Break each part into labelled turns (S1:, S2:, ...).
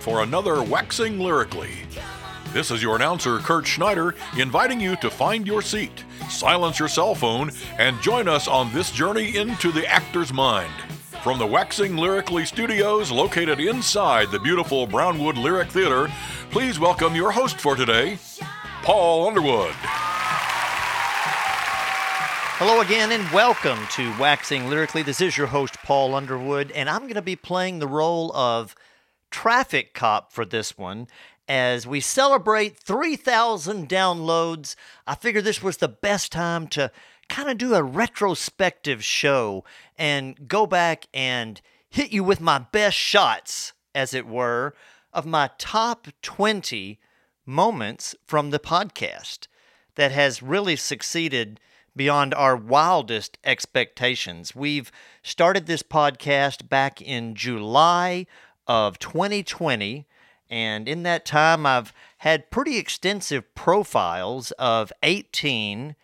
S1: for another Waxing Lyrically. This is your announcer, Kurt Schneider, inviting you to find your seat, silence your cell phone, and join us on this journey into the actor's mind. From the Waxing Lyrically Studios, located inside the beautiful Brownwood Lyric Theater, please welcome your host for today, Paul Underwood.
S2: Hello again, and welcome to Waxing Lyrically. This is your host, Paul Underwood, and I'm going to be playing the role of traffic cop for this one. As we celebrate 3,000 downloads, I figured this was the best time to kind of do a retrospective show and go back and hit you with my best shots, as it were, of my top 20 moments from the podcast that has really succeeded beyond our wildest expectations. We've started this podcast back in July of 2020. And in that time, I've had pretty extensive profiles of 18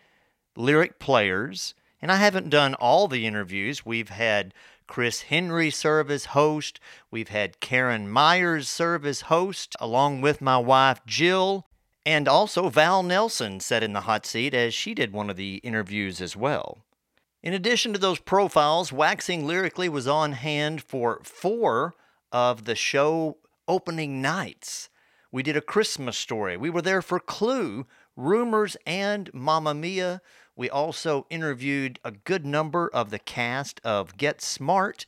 S2: lyric players. And I haven't done all the interviews. We've had Chris Henry serve as host. We've had Karen Myers serve as host, along with my wife Jill. And also, Val Nelson sat in the hot seat as she did one of the interviews as well. In addition to those profiles, Waxing Lyrically was on hand for four of the show opening nights. We did a Christmas story. We were there for Clue, Rumors, and Mamma Mia. We also interviewed a good number of the cast of Get Smart,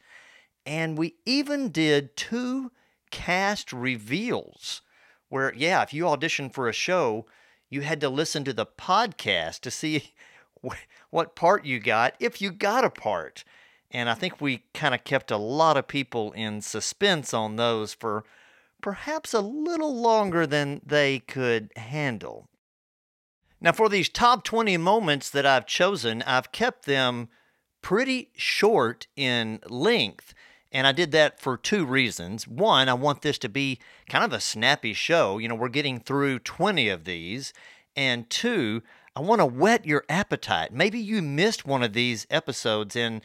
S2: and we even did two cast reveals where, yeah, if you auditioned for a show, you had to listen to the podcast to see what part you got, if you got a part. And I think we kind of kept a lot of people in suspense on those for perhaps a little longer than they could handle. Now, for these top 20 moments that I've chosen, I've kept them pretty short in length and I did that for two reasons. One, I want this to be kind of a snappy show. You know, we're getting through 20 of these. And two, I want to whet your appetite. Maybe you missed one of these episodes and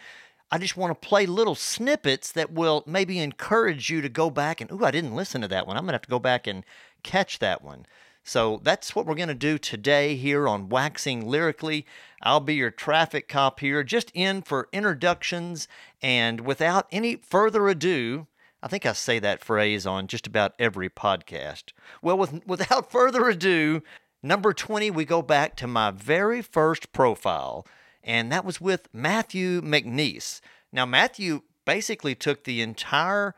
S2: I just want to play little snippets that will maybe encourage you to go back and, ooh, I didn't listen to that one. I'm going to have to go back and catch that one. So that's what we're going to do today here on Waxing Lyrically. I'll be your traffic cop here, just in for introductions. And without any further ado, I think I say that phrase on just about every podcast. Well, with, without further ado, number 20, we go back to my very first profile, and that was with Matthew McNeese. Now, Matthew basically took the entire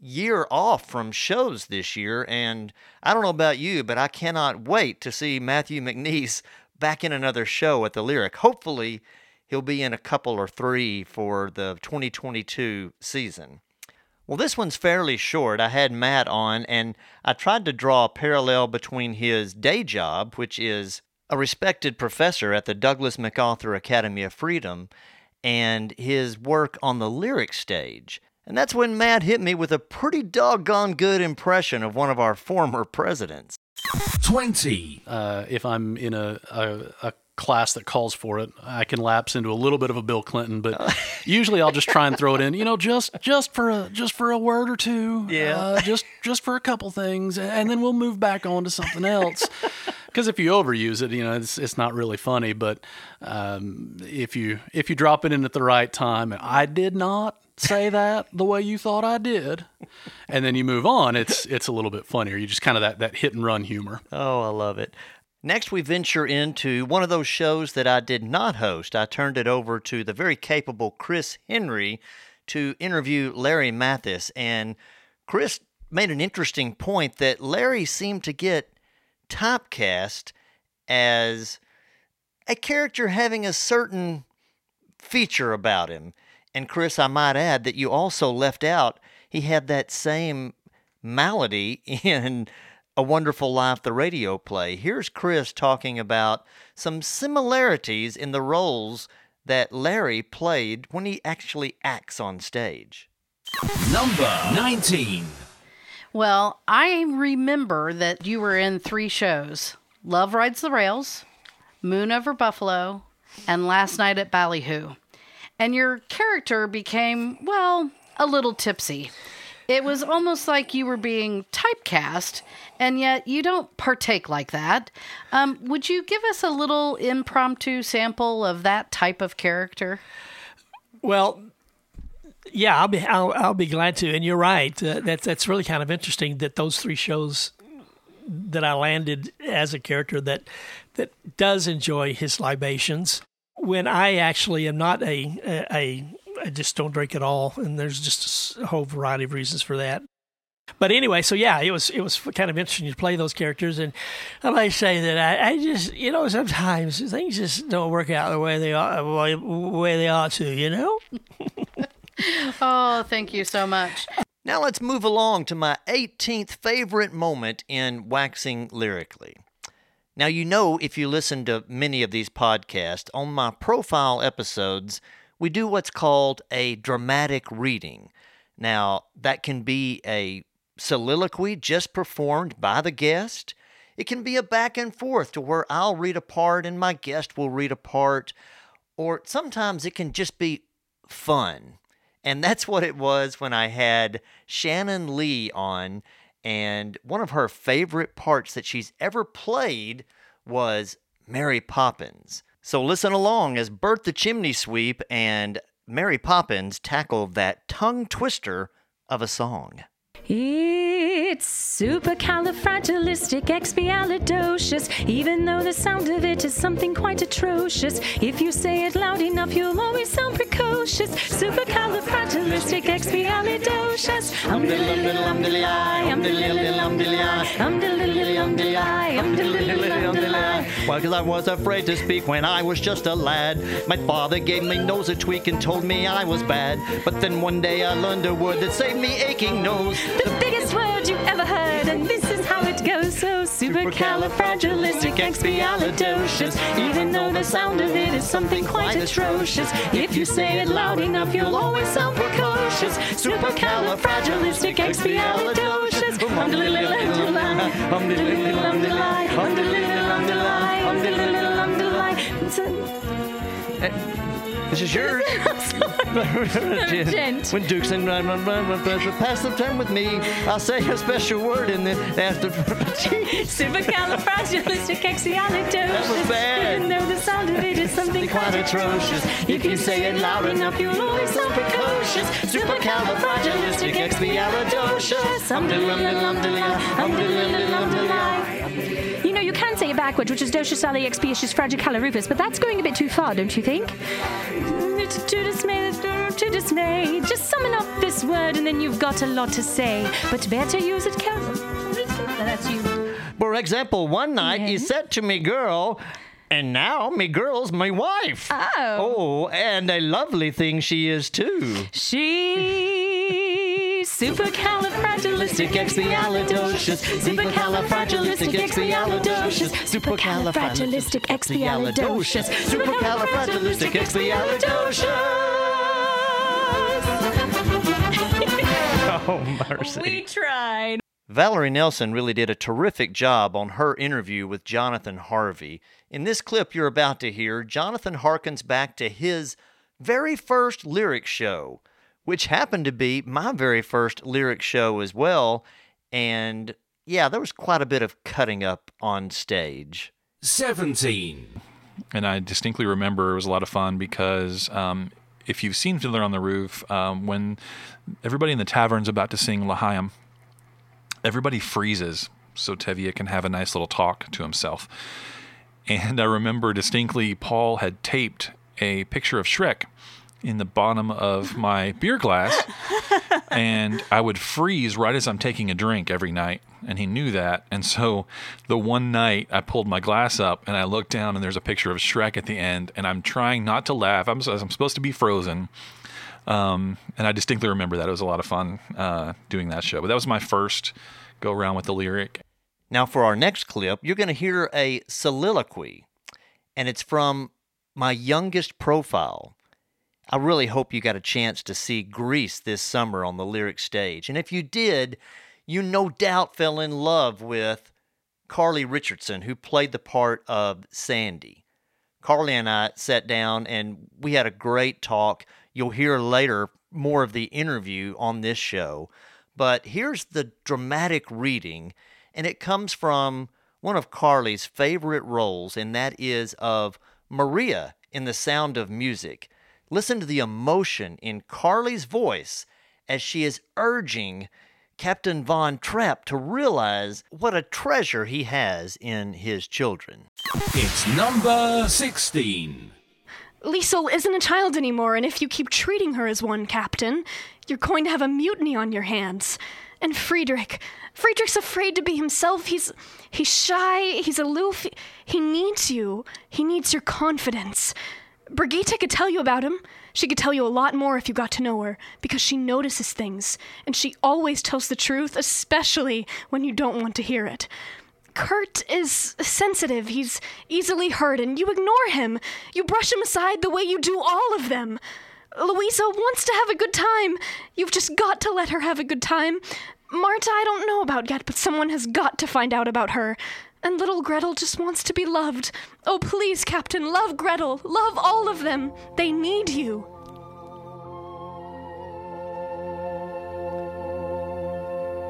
S2: year off from shows this year, and I don't know about you, but I cannot wait to see Matthew McNeese back in another show at the Lyric. Hopefully, he'll be in a couple or three for the 2022 season. Well, this one's fairly short. I had Matt on, and I tried to draw a parallel between his day job, which is a respected professor at the Douglas MacArthur Academy of Freedom, and his work on the lyric stage. And that's when Matt hit me with a pretty doggone good impression of one of our former presidents.
S3: 20. Uh, if I'm in a, a, a, class that calls for it, I can lapse into a little bit of a Bill Clinton, but usually I'll just try and throw it in, you know, just just for a just for a word or two.
S2: Yeah.
S3: Uh, just just for a couple things, and then we'll move back on to something else. Because if you overuse it, you know, it's it's not really funny. But um, if you if you drop it in at the right time, and I did not say that the way you thought I did, and then you move on, it's it's a little bit funnier. You just kind of that that hit and run humor.
S2: Oh, I love it. Next, we venture into one of those shows that I did not host. I turned it over to the very capable Chris Henry to interview Larry Mathis, and Chris made an interesting point that Larry seemed to get typecast as a character having a certain feature about him. And Chris, I might add that you also left out he had that same malady in A Wonderful Life, the radio play. Here's Chris talking about some similarities in the roles that Larry played when he actually acts on stage.
S3: Number 19.
S4: Well, I remember that you were in three shows Love Rides the Rails, Moon Over Buffalo, and Last Night at Ballyhoo and your character became, well, a little tipsy. It was almost like you were being typecast, and yet you don't partake like that. Um, would you give us a little impromptu sample of that type of character?
S5: Well, yeah, I'll be I'll, I'll be glad to. And you're right. Uh, that's that's really kind of interesting that those three shows that I landed as a character that that does enjoy his libations. When I actually am not a a, a I just don't drink at all, and there's just a whole variety of reasons for that. But anyway, so yeah, it was it was kind of interesting to play those characters, and I might say that I, I just you know sometimes things just don't work out the way they are the way they ought to, you know.
S4: oh, thank you so much.
S2: Now let's move along to my 18th favorite moment in waxing lyrically. Now, you know, if you listen to many of these podcasts, on my profile episodes, we do what's called a dramatic reading. Now, that can be a soliloquy just performed by the guest. It can be a back and forth to where I'll read a part and my guest will read a part. Or sometimes it can just be fun. And that's what it was when I had Shannon Lee on. And one of her favorite parts that she's ever played was Mary Poppins. So listen along as Bert the Chimney Sweep and Mary Poppins tackle that tongue twister of a song.
S6: It's supercalifragilisticexpialidocious, even though the sound of it is something quite atrocious. If you say it loud enough, you'll always sound precocious. Supercalifragilisticexpialidocious.
S2: Well, because I was afraid to speak when I was just a lad. My father gave me nose a tweak and told me I was bad. But then one day I learned a word that saved me aching nose.
S6: The biggest word you ever heard, and this is how it goes. So supercalifragilisticexpialidocious, even though the sound of it is something quite atrocious. If you say it loud enough, you'll always sound precocious. Supercalifragilisticexpialidocious. Um de lil
S2: This is yours.
S6: gent.
S2: When Duke's in pass the time with me, I'll say a special word and then after.
S6: Supercalifragilisticexpialidocious.
S2: That was bad.
S6: Even though the sound of it is something
S2: quite atrocious.
S6: If you say it loud enough, you'll always sound precocious. Supercalifragilisticexpialidocious. Um lum de lum de li, um de lum de can say it backwards, which is docious ali expiacious fragicalorufus, but that's going a bit too far, don't you think? To dismay, to dismay. Just summon up this word and then you've got a lot to say. But better use it carefully. That's you.
S2: For example, one night you
S6: Yes.
S2: said to me, girl, and now me girl's my wife.
S6: Oh.
S2: Oh, and a lovely thing she is too.
S6: She supercalifragilisticexpialidocious. Supercalifragilisticexpialidocious. Supercalifragilisticexpialidocious.
S2: Supercalifragilisticexpialidocious. oh, mercy.
S6: We tried.
S2: Valerie Nelson really did a terrific job on her interview with Jonathan Harvey. In this clip you're about to hear, Jonathan harkens back to his very first lyric show, which happened to be my very first lyric show as well. And yeah, there was quite a bit of cutting up on stage.
S7: 17.
S8: and I distinctly remember it was a lot of fun because um, if you've seen Fiddler on the Roof, um, when everybody in the tavern's about to sing L'Chaim, everybody freezes so Tevye can have a nice little talk to himself. And I remember distinctly Paul had taped a picture of Shrek in the bottom of my beer glass, and I would freeze right as I'm taking a drink every night. And he knew that. And so the one night I pulled my glass up and I looked down, and there's a picture of Shrek at the end. And I'm trying not to laugh. I'm, I'm supposed to be frozen. Um, and I distinctly remember that. It was a lot of fun uh, doing that show. But that was my first go around with the lyric.
S2: Now, for our next clip, you're going to hear a soliloquy, and it's from my youngest profile. I really hope you got a chance to see Grease this summer on the lyric stage. And if you did, you no doubt fell in love with Carly Richardson, who played the part of Sandy. Carly and I sat down and we had a great talk. You'll hear later more of the interview on this show. But here's the dramatic reading, and it comes from one of Carly's favorite roles, and that is of Maria in The Sound of Music. Listen to the emotion in Carly's voice as she is urging Captain Von Trapp to realize what a treasure he has in his children.
S7: It's number 16.
S9: Liesel isn't a child anymore, and if you keep treating her as one, Captain, you're going to have a mutiny on your hands. And Friedrich, Friedrich's afraid to be himself. He's he's shy, he's aloof. He needs you. He needs your confidence. Brigitte could tell you about him. She could tell you a lot more if you got to know her, because she notices things, and she always tells the truth, especially when you don't want to hear it. Kurt is sensitive. He's easily hurt, and you ignore him. You brush him aside the way you do all of them. Louisa wants to have a good time. You've just got to let her have a good time. Marta, I don't know about yet, but someone has got to find out about her. And little Gretel just wants to be loved. Oh, please, Captain, love Gretel. Love all of them. They need you.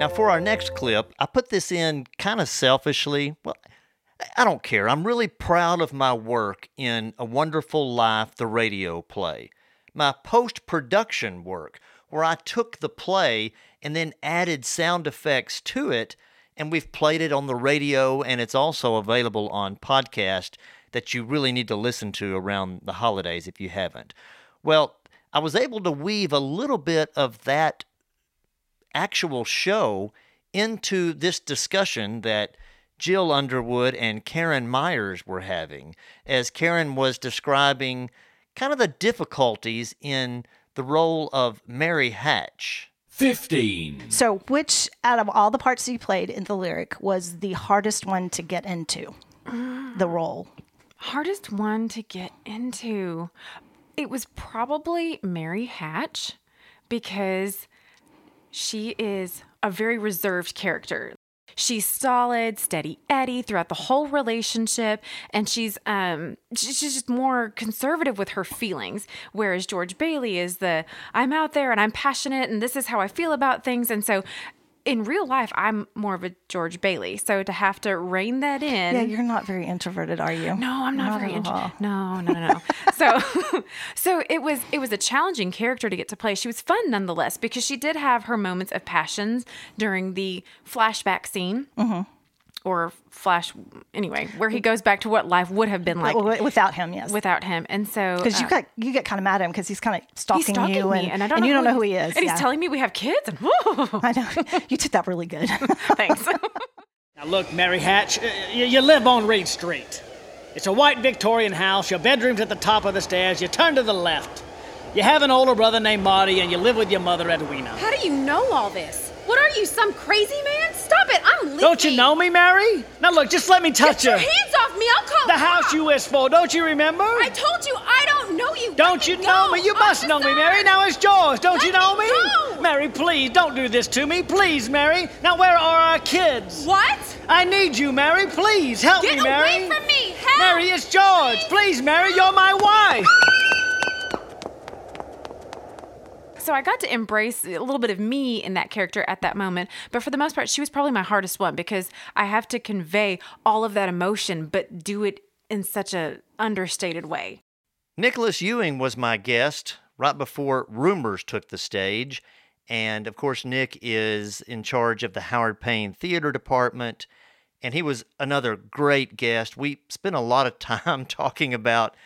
S2: Now, for our next clip, I put this in kind of selfishly. Well, I don't care. I'm really proud of my work in A Wonderful Life, the radio play. My post production work, where I took the play and then added sound effects to it, and we've played it on the radio, and it's also available on podcast that you really need to listen to around the holidays if you haven't. Well, I was able to weave a little bit of that actual show into this discussion that Jill Underwood and Karen Myers were having, as Karen was describing kind of the difficulties in the role of Mary Hatch.
S7: 15.
S10: So, which out of all the parts you played in the lyric was the hardest one to get into? Mm. The role.
S11: Hardest one to get into. It was probably Mary Hatch because she is a very reserved character. She's solid, steady Eddie throughout the whole relationship, and she's um she's just more conservative with her feelings. Whereas George Bailey is the I'm out there and I'm passionate and this is how I feel about things. And so in real life, I'm more of a George Bailey. So to have to rein that in.
S10: Yeah, you're not very introverted, are you?
S11: No, I'm not,
S10: Not
S11: very
S10: at
S11: intro- No, no, no, no. so, so it was it was a challenging character to get to play. She was fun nonetheless because she did have her moments of passions during the flashback scene.
S10: Mm-hmm.
S11: Or flash, anyway, where he goes back to what life would have been like
S10: without him, yes.
S11: without him, and so
S10: because you
S11: uh,
S10: got you get kind of mad at him because he's kind of stalking,
S11: stalking
S10: you,
S11: me,
S10: and,
S11: and I don't know
S10: you don't know who
S11: he-
S10: he is.
S11: and
S10: yeah.
S11: he's telling me we have kids, and
S10: I know you took that really good.
S11: thanks.
S12: Now, look, Mary Hatch, uh, you, you live on Reed Street. It's a white Victorian house. Your bedroom's at the top of the stairs. You turn to the left. You have an older brother named Marty, and you live with your mother, Edwina.
S13: How do you know all this? What are you, some crazy man? Stop it! I'm leaving.
S12: Don't you know me, Mary? Now, look, just let me touch
S13: Get your hands off me! I'll call
S12: The house you wish for, don't you remember?
S13: I told you I don't know you.
S12: Don't you know me? You must know me, Mary. Now it's yours. Don't you know
S13: me go.
S12: Mary, please, don't do this to me. Please, Mary. Now, where are our kids?
S13: What?
S12: I need you, Mary. Please, help
S13: Get
S12: me, Mary.
S13: Get away from me! Help!
S12: Mary, it's George. Please, Mary, you're my wife. Ah!
S11: So I got to embrace a little bit of me in that character at that moment. But for the most part, she was probably my hardest one because I have to convey all of that emotion, but do it in such a understated way.
S2: Nicholas Ewing was my guest right before Rumors took the stage. And of course, Nick is in charge of the Howard Payne Theater Department. And he was another great guest. We spent a lot of time talking about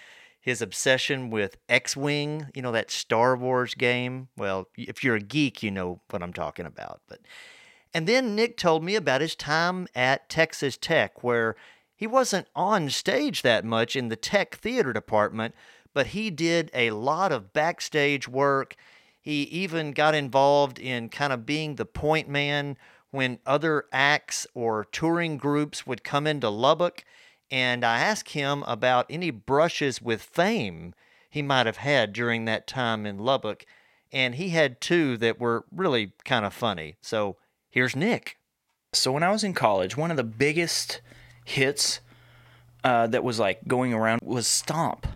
S2: his obsession with X Wing, you know, that Star Wars game. Well, if you're a geek, you know what I'm talking about. But and then Nick told me about his time at Texas Tech, where he wasn't on stage that much in the tech theater department, but he did a lot of backstage work. He even got involved in kind of being the point man when other acts or touring groups would come into Lubbock. And I asked him about any brushes with fame he might have had during that time in Lubbock. And he had two that were really kind of funny. So here's Nick.
S14: So when I was in college, one of the biggest hits uh, that was like going around was Stomp.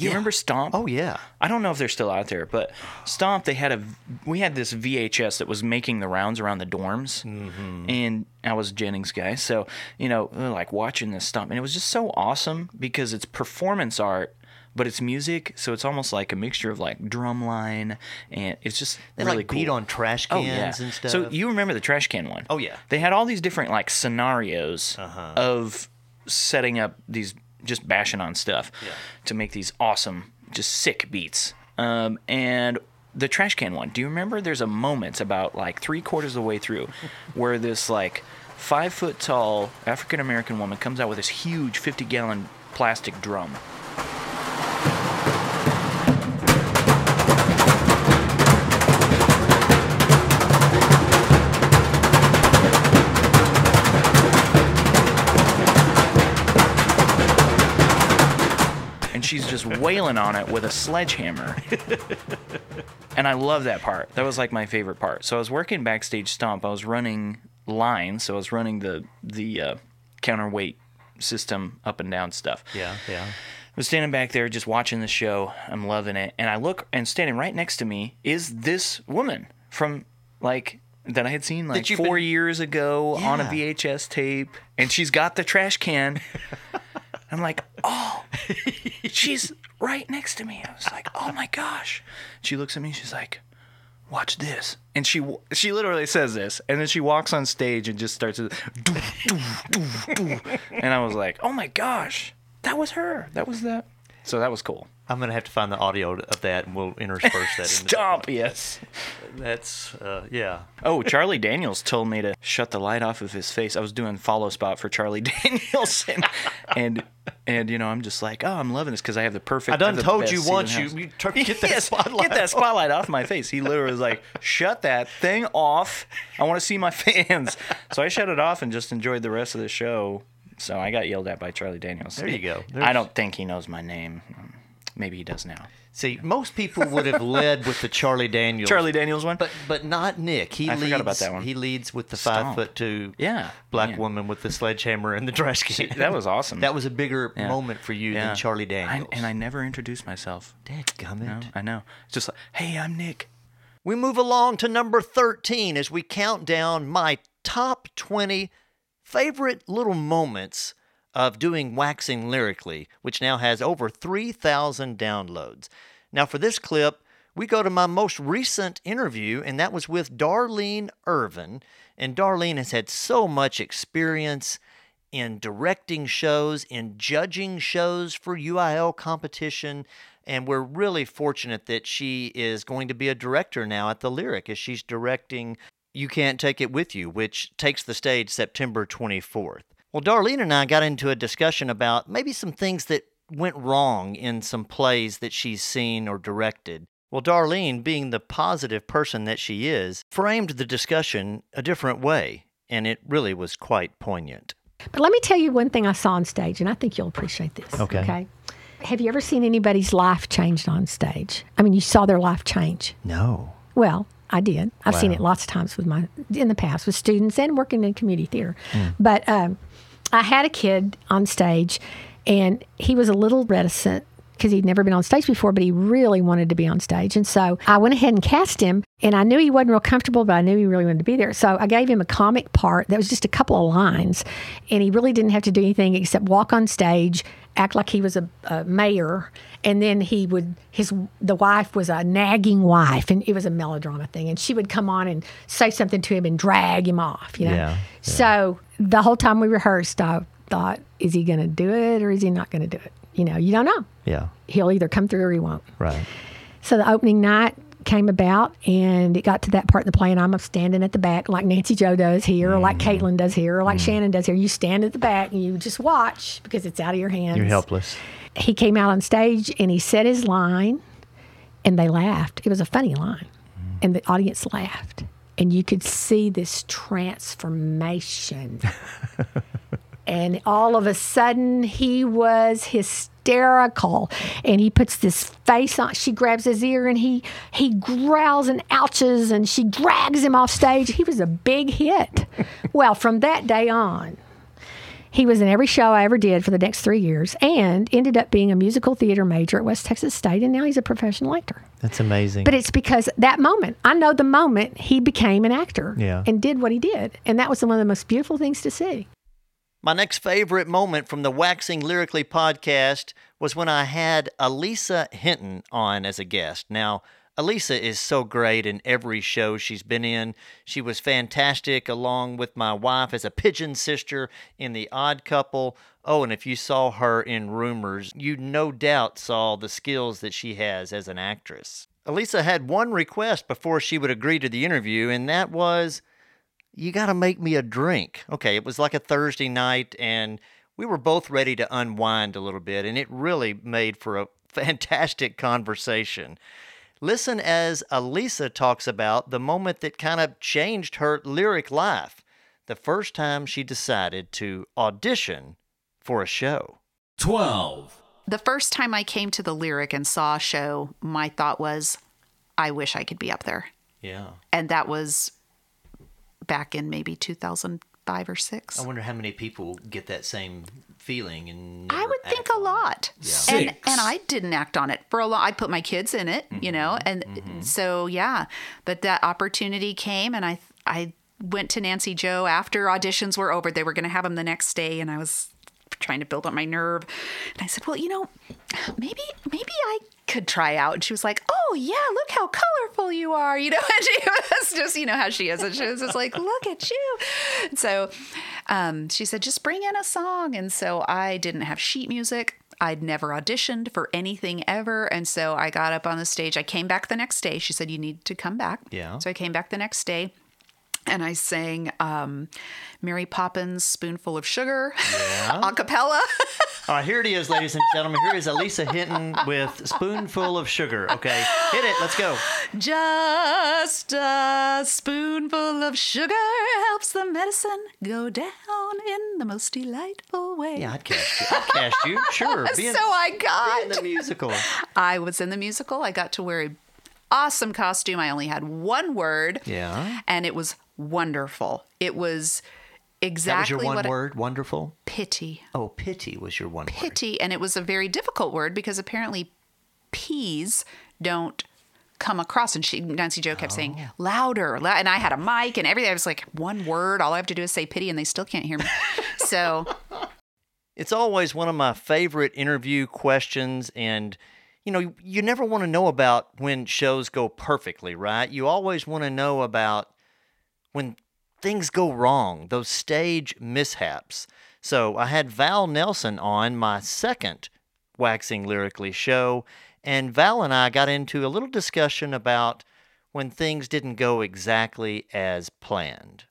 S14: Do you remember Stomp?
S2: Oh yeah.
S14: I don't know if they're still out there, but Stomp. They had a we had this VHS that was making the rounds around the dorms,
S2: Mm-hmm.
S14: and I was Jennings guy, so you know, like watching this Stomp, and it was just so awesome because it's performance art. But it's music, so it's almost like a mixture of like drumline, and it's just
S2: They,
S14: really
S2: like,
S14: cool.
S2: beat on trash
S14: Oh, yeah.
S2: cans and stuff.
S14: So you remember the trash can one?
S2: Oh, yeah.
S14: They had all these different like scenarios
S2: Uh-huh.
S14: of setting up these just bashing on stuff to make these awesome, just sick beats. Um, and the trash can one. Do you remember? There's a moment about like three quarters of the way through where this like five foot tall African American woman comes out with this huge 50 gallon plastic drum. She's just wailing on it with a sledgehammer. and I love that part. That was like my favorite part. So I was working backstage stomp. I was running lines, so I was running the the uh, counterweight system up and down stuff.
S2: Yeah, yeah.
S14: I was standing back there just watching the show. I'm loving it. And I look and standing right next to me is this woman from like that I had seen like four
S2: been-
S14: years ago on a VHS tape. And she's got the trash can. I'm like, oh, she's right next to me. I was like, oh my gosh. She looks at me. She's like, watch this. And she she literally says this, and then she walks on stage and just starts to, and I was like, oh my gosh, that was her. That was that. So that was cool.
S2: I'm gonna have to find the audio of that, and we'll intersperse that. into
S14: Stop. Yes.
S2: That's uh, yeah.
S14: Oh, Charlie Daniels told me to shut the light off of his face. I was doing follow spot for Charlie Daniels, and and, and you know I'm just like, oh, I'm loving this because I have the perfect.
S2: I done told you once you- you tur- get that
S14: Yes,
S2: spotlight
S14: Get that spotlight off my face. He literally was like, shut that thing off. I want to see my fans. So I shut it off and just enjoyed the rest of the show. So I got yelled at by Charlie Daniels.
S2: There you go.
S14: I don't think he knows my name. Maybe he does now.
S2: See, most people would have led with the Charlie Daniels.
S14: Charlie Daniels one,
S2: but but not Nick. He
S14: I
S2: leads.
S14: forgot about that one.
S2: He leads with the
S14: Stomp.
S2: five foot two.
S14: Yeah,
S2: black
S14: man.
S2: woman with the sledgehammer and the trash can.
S14: That was awesome.
S2: That was a bigger
S14: Yeah.
S2: moment for you
S14: Yeah.
S2: than Charlie
S14: I,
S2: Daniels.
S14: and I never introduced myself.
S2: Dadgummit.
S14: No, I know. It's just like, hey, I'm Nick.
S2: We move along to number 13 as we count down my top 20 favorite little moments of doing waxing lyrically, which now has over 3,000 downloads. Now, for this clip, we go to my most recent interview, and that was with Darlene Irvin. And Darlene has had so much experience in directing shows, in judging shows for UIL competition. And we're really fortunate that she is going to be a director now at the Lyric as she's directing You Can't Take It With You, which takes the stage September 24th. Well, Darlene and I got into a discussion about maybe some things that went wrong in some plays that she's seen or directed. Well, Darlene, being the positive person that she is, framed the discussion a different way, and it really was quite poignant.
S15: But let me tell you one thing I saw on stage, and I think you'll appreciate this.
S2: Okay.
S15: Okay. Have you ever seen anybody's life changed on stage? I mean, you saw their life change.
S2: No.
S15: Well, I did. I've seen it lots of times with my in the past with students and working in community theater.
S2: Mm.
S15: But um, I had a kid on stage, and he was a little reticent because he'd never been on stage before, but he really wanted to be on stage. And so I went ahead and cast him, and I knew he wasn't real comfortable, but I knew he really wanted to be there. So I gave him a comic part that was just a couple of lines, and he really didn't have to do anything except walk on stage, act like he was a, a mayor, and then he would his the wife was a nagging wife, and it was a melodrama thing, and she would come on and say something to him and drag him off, you know.
S2: Yeah,
S15: So the whole time we rehearsed, I thought, is he going to do it or is he not going to do it? You know, you don't know.
S2: Yeah,
S15: He'll either come through or he won't.
S2: right.
S15: So the opening night came about and it got to that part in the play and I'm standing at the back like Nancy Jo does here or like
S2: Mm-hmm.
S15: Caitlin does here or like Shannon does here. You stand at the back and you just watch because it's out of your hands.
S2: You're helpless.
S15: He came out on stage and he said his line and they laughed. It was a funny line. And the audience laughed. And you could see this transformation. and all of a sudden he was hysterical and he puts this face on she grabs his ear and he he growls and ouches and she drags him off stage he was a big hit well from that day on He was in every show I ever did for the next three years and ended up being a musical theater major at West Texas State, and now he's a professional actor.
S2: That's amazing.
S15: But it's because that moment, I know the moment he became an actor
S2: Yeah.
S15: and did what he did. And that was one of the most beautiful things to see.
S2: My next favorite moment from the Waxing Lyrically podcast was when I had Elisa Hinton on as a guest. Now, Elisa is so great in every show she's been in. She was fantastic along with my wife as a pigeon sister in The Odd Couple. Oh, and if you saw her in Rumors, you no doubt saw the skills that she has as an actress. Elisa had one request before she would agree to the interview, and that was you got to make me a drink. Okay, it was like a Thursday night, and we were both ready to unwind a little bit, and it really made for a fantastic conversation. Listen as Elisa talks about the moment that kind of changed her lyric life the first time she decided to audition for a show.
S7: 12.
S16: The first time I came to the lyric and saw a show, my thought was, I wish I could be up there.
S2: Yeah.
S16: And that was back in maybe 2005 or 6.
S2: I wonder how many people get that same feeling and
S16: I would think a lot.
S2: Yeah.
S16: And
S2: Six.
S16: and I didn't act on it for a long I put my kids in it, you mm-hmm. know, and mm-hmm. so yeah. But that opportunity came, and I I went to Nancy Jo after auditions were over. They were going to have them the next day, and I was trying to build up my nerve. And I said, well, you know, maybe maybe I could try out. And she was like, oh yeah, look how colorful you are, you know. And she was just, you know how she is. And she was just like, look at you. So um, she said, just bring in a song. And so I didn't have sheet music. I'd never auditioned for anything ever. And so I got up on the stage. I came back the next day. She said, you need to come back.
S2: Yeah.
S16: So I came back the next day. And I sang um, Mary Poppins' Spoonful of Sugar a cappella.
S2: All right, here it is, ladies and gentlemen. Here is Elisa Hinton with Spoonful of Sugar. Okay, hit it. Let's go.
S16: Just a spoonful of sugar helps the medicine go down in the most delightful way.
S2: Yeah, I'd cast you. I'd cast you. Sure. Be in-
S16: so I got
S2: be in the musical.
S16: I was in the musical. I got to wear a awesome costume. I only had one word.
S2: Yeah.
S16: And it was wonderful. It was
S2: That
S16: exactly
S2: was your one
S16: what I-
S2: word. Wonderful.
S16: pity.
S2: Oh, pity was your one word.
S16: Pity. And it was a very difficult word because apparently peas don't come across. And she, Nancy Jo kept saying
S2: Oh.
S16: louder. lou- And I had a mic and everything. I was like, one word. All I have to do is say pity and they still can't hear me. so
S2: It's always one of my favorite interview questions. And, you know, you never want to know about when shows go perfectly, right? You always want to know about when things go wrong, those stage mishaps. So I had Val Nelson on my second Waxing Lyrically show, and Val and I got into a little discussion about when things didn't go exactly as planned.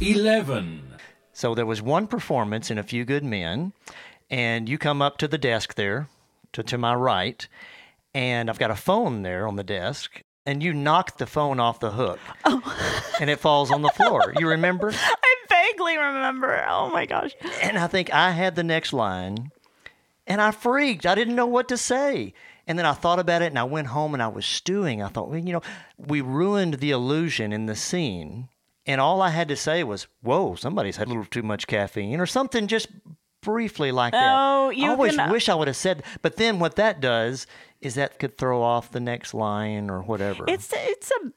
S7: 11.
S2: So there was one performance in A Few Good Men, and you come up to the desk there, to, to my right, and I've got a phone there on the desk, and you knock the phone off the hook, oh. and it falls on the floor. You remember?
S17: I vaguely remember. Oh my gosh.
S2: And I think I had the next line, and I freaked. I didn't know what to say. And then I thought about it, and I went home and I was stewing. I thought, well, you know, we ruined the illusion in the scene. And all I had to say was, whoa, somebody's had a little too much caffeine or something just briefly like that.
S17: Oh, you
S2: I always
S17: can- uh,
S2: wish I would have said, but then what that does is that could throw off the next line or whatever.
S17: It's it's a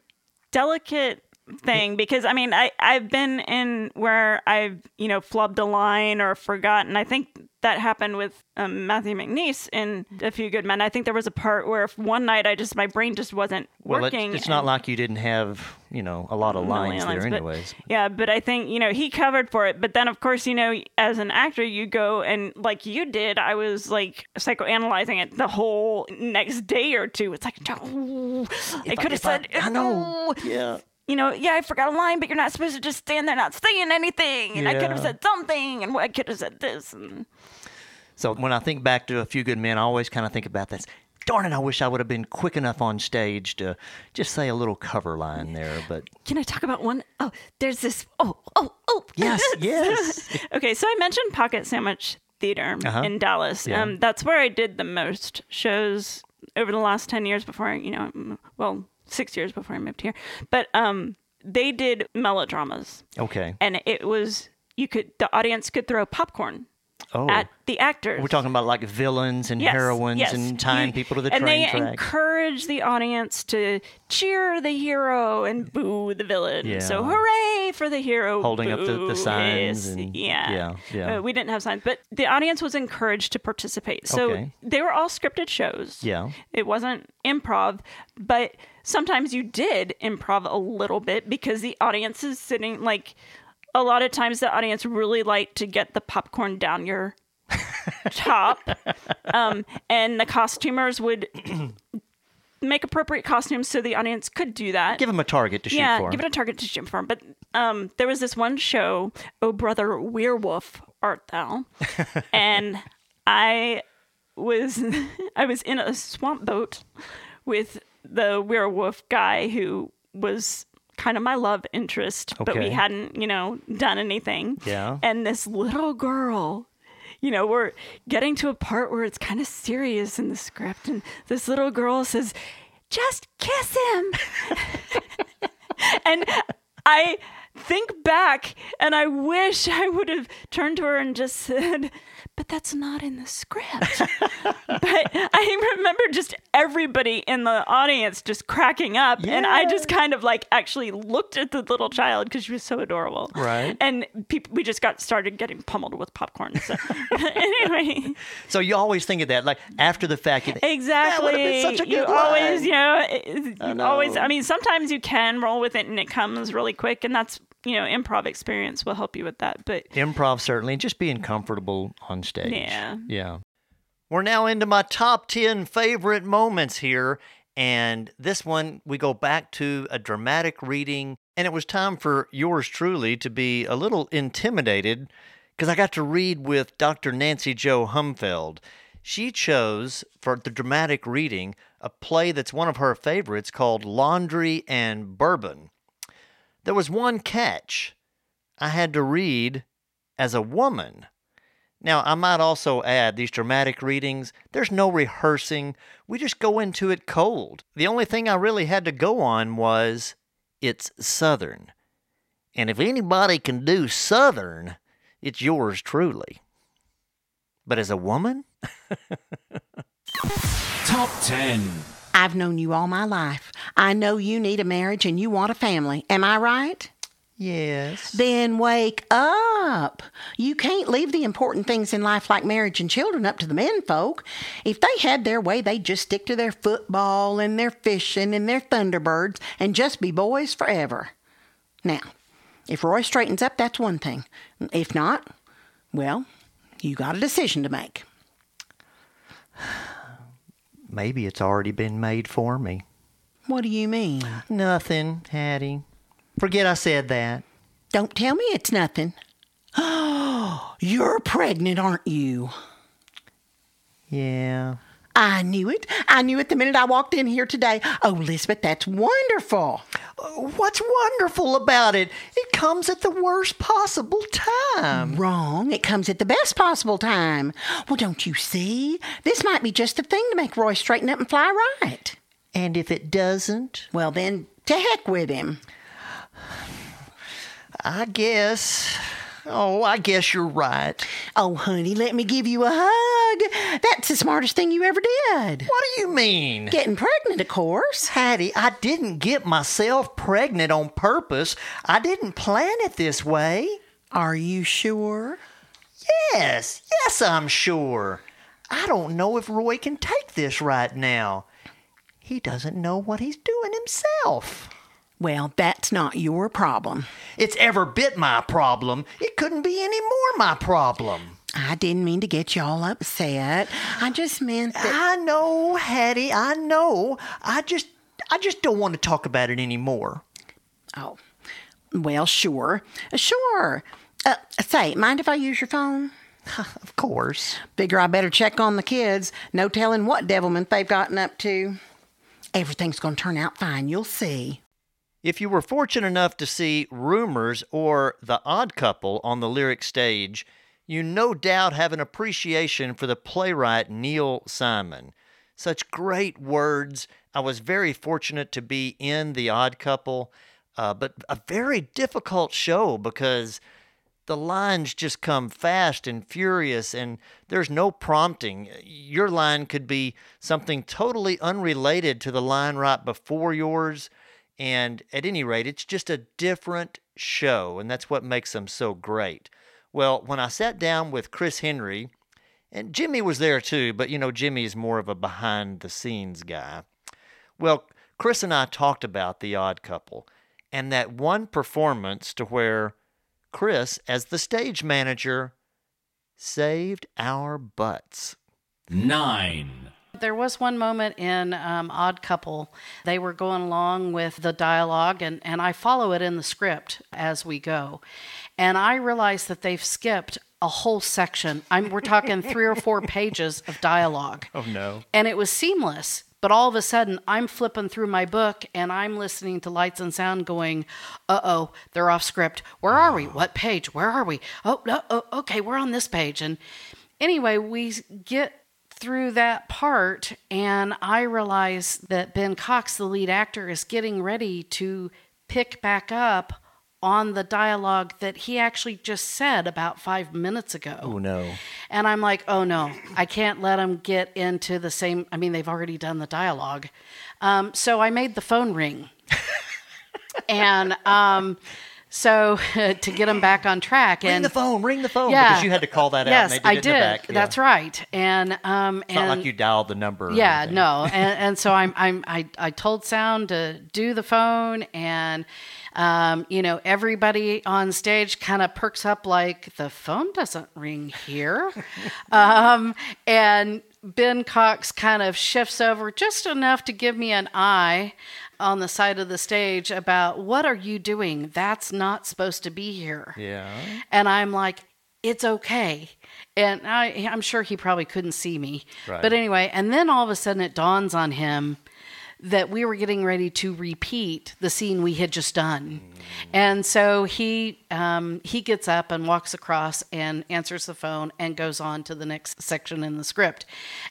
S17: delicate thing because I mean I I've been in where I've you know flubbed a line or forgotten. I think that happened with um, Matthew McNeese in A Few Good Men. I think there was a part where if one night I just my brain just wasn't
S2: well,
S17: working.
S2: it's not like you didn't have, you know, a lot of lines
S17: million
S2: there,
S17: but-
S2: anyways.
S17: Yeah, but I think, you know, he covered for it. But then, of course, you know, as an actor, you go and like you did, I was like psychoanalyzing it the whole next day or two. It's like, oh, I could have
S2: if I-
S17: said,
S2: I know. Yeah.
S17: You know, yeah, I forgot a line, but you're not supposed to just stand there not saying anything. And I could have said something, and I could have said this. And
S2: So when I think back to A Few Good Men, I always kind of think about this. Darn it, I wish I would have been quick enough on stage to just say a little cover line there. But
S17: can I talk about one? Oh, there's this. Oh, oh, oh.
S2: Yes, yes.
S17: okay, so I mentioned Pocket Sandwich Theater
S2: Uh-huh.
S17: in Dallas.
S2: Yeah.
S17: Um, that's where I did the most shows over the last 10 years before you know, well, six years before I moved here. But um, they did melodramas.
S2: okay.
S17: And it was you could the audience could throw popcorn
S2: Oh.
S17: at the actors.
S2: We're talking about like villains and
S17: Yes,
S2: heroines
S17: yes.
S2: and tying
S17: You-
S2: people to the
S17: and
S2: train
S17: they
S2: tracks.
S17: encourage the audience to cheer the hero and boo the villain.
S2: Yeah.
S17: So hooray for the hero!
S2: Holding up the- the signs and-
S17: yeah,
S2: yeah, yeah.
S17: Uh, we didn't have signs, but the audience was encouraged to participate. So
S2: Okay.
S17: they were all scripted shows.
S2: Yeah.
S17: It wasn't improv, but sometimes you did improv a little bit because the audience is sitting like a lot of times the audience really like to get the popcorn down your top. Um, and the costumers would make appropriate costumes so the audience could do that.
S2: Give them a target to shoot
S17: yeah,
S2: for.
S17: give it a target to shoot for. But um, there was this one show, Oh Brother Werewolf Art Thou? and I was I was in a swamp boat with the werewolf guy who was kind of my love interest, but we hadn't, you know, done anything.
S2: Yeah.
S17: And this little girl, you know, we're getting to a part where it's kind of serious in the script, and this little girl says, "Just kiss him." and I think back and I wish I would have turned to her and just said, but that's not in the script. but I remember just everybody in the audience just cracking up. And I just kind of like actually looked at the little child because she was so adorable.
S2: Right.
S17: And people, we just got started getting pummeled with popcorn. So anyway,
S2: So you always think of that, like after the fact. You think,
S17: exactly.
S2: That would have been such a
S17: you
S2: good
S17: always, you know, it-
S2: I
S17: you always. I mean, sometimes you can roll with it and it comes really quick, and that's you know, improv experience will help you with that. But
S2: Improv certainly, and just being comfortable on stage.
S17: Yeah.
S2: Yeah. We're now into my top 10 favorite moments here. And this one, we go back to a dramatic reading. And it was time for yours truly to be a little intimidated because I got to read with Dr. Nancy Jo Humfeld. She chose for the dramatic reading a play that's one of her favorites called Laundry and Bourbon. There was one catch. I had to read as a woman. Now, I might also add these dramatic readings, there's no rehearsing. We just go into it cold. The only thing I really had to go on was it's Southern. And if anybody can do Southern, it's yours truly. But as a woman?
S7: Top 10.
S18: I've known you all my life. I know you need a marriage and you want a family. Am I right?
S2: Yes.
S18: Then wake up. You can't leave the important things in life like marriage and children up to the men folk. If they had their way, they'd just stick to their football and their fishing and their Thunderbirds and just be boys forever. Now, if Roy straightens up, that's one thing. If not, well, you got a decision to make.
S2: Maybe it's already been made for me.
S18: What do you mean?
S2: Nothing, Hattie. Forget I said that.
S18: Don't tell me it's nothing. Oh, you're pregnant, aren't you?
S2: Yeah.
S18: I knew it. I knew it the minute I walked in here today. Oh, Lisbeth, that's wonderful.
S2: What's wonderful about it? It comes at the worst possible time.
S18: Wrong. It comes at the best possible time. Well, don't you see? This might be just the thing to make Roy straighten up and fly right.
S2: And if it doesn't?
S18: Well, then, to heck with him.
S2: I guess. Oh, I guess you're right.
S18: Oh, honey, let me give you a hug. That's the smartest thing you ever did.
S2: What do you mean?
S18: Getting pregnant, of course.
S2: Hattie, I didn't get myself pregnant on purpose. I didn't plan it this way.
S18: Are you sure?
S2: Yes, yes, I'm sure. I don't know if Roy can take this right now. He doesn't know what he's doing himself.
S18: Well, that's not your problem.
S2: It's ever bit my problem. It couldn't be any more my problem.
S18: I didn't mean to get you all upset. I just meant that.
S2: I know, Hattie, I know. I just I just don't want to talk about it anymore.
S18: Oh, well, sure. Sure. Uh, say, mind if I use your phone?
S2: of course.
S18: Figure I better check on the kids. No telling what devilment they've gotten up to. Everything's going to turn out fine. You'll see.
S2: If you were fortunate enough to see Rumors or The Odd Couple on the lyric stage, you no doubt have an appreciation for the playwright Neil Simon. Such great words. I was very fortunate to be in The Odd Couple, uh, but a very difficult show because the lines just come fast and furious, and there's no prompting. Your line could be something totally unrelated to the line right before yours. And at any rate, it's just a different show, and that's what makes them so great. Well, when I sat down with Chris Henry, and Jimmy was there too, but you know, Jimmy is more of a behind the scenes guy. Well, Chris and I talked about The Odd Couple and that one performance to where Chris, as the stage manager, saved our butts.
S7: Nine.
S4: There was one moment in um, Odd Couple. They were going along with the dialogue, and, and I follow it in the script as we go. And I realized that they've skipped a whole section. I'm, we're talking three or four pages of dialogue.
S2: Oh, no.
S4: And it was seamless. But all of a sudden, I'm flipping through my book and I'm listening to lights and sound going, uh oh, they're off script. Where are we? What page? Where are we? Oh, no, oh, okay, we're on this page. And anyway, we get through that part and I realize that Ben Cox, the lead actor, is getting ready to pick back up on the dialogue that he actually just said about five minutes ago.
S2: Oh, no.
S4: And I'm like, oh no, I can't let him get into the same. I mean, they've already done the dialogue. Um, so I made the phone ring. and um, so to get him back on track.
S2: Ring
S4: and
S2: the phone, ring the phone.
S4: Yeah.
S2: Because you had to call that out.
S4: Yes,
S2: and they did
S4: I did.
S2: the back. Yeah.
S4: That's right. And um,
S2: It's not like you dialed the number.
S4: yeah, no, and, and so I'm, I'm, I, I told Sound to do the phone, and um, you know, everybody on stage kind of perks up like the phone doesn't ring here, um, and Ben Cox kind of shifts over just enough to give me an eye on the side of the stage about what are you doing? That's not supposed to be here.
S2: Yeah.
S4: And I'm like, it's okay. And I, I'm sure he probably couldn't see me.
S2: Right.
S4: But anyway, and then all of a sudden it dawns on him that we were getting ready to repeat the scene we had just done. And so he um, he gets up and walks across and answers the phone and goes on to the next section in the script.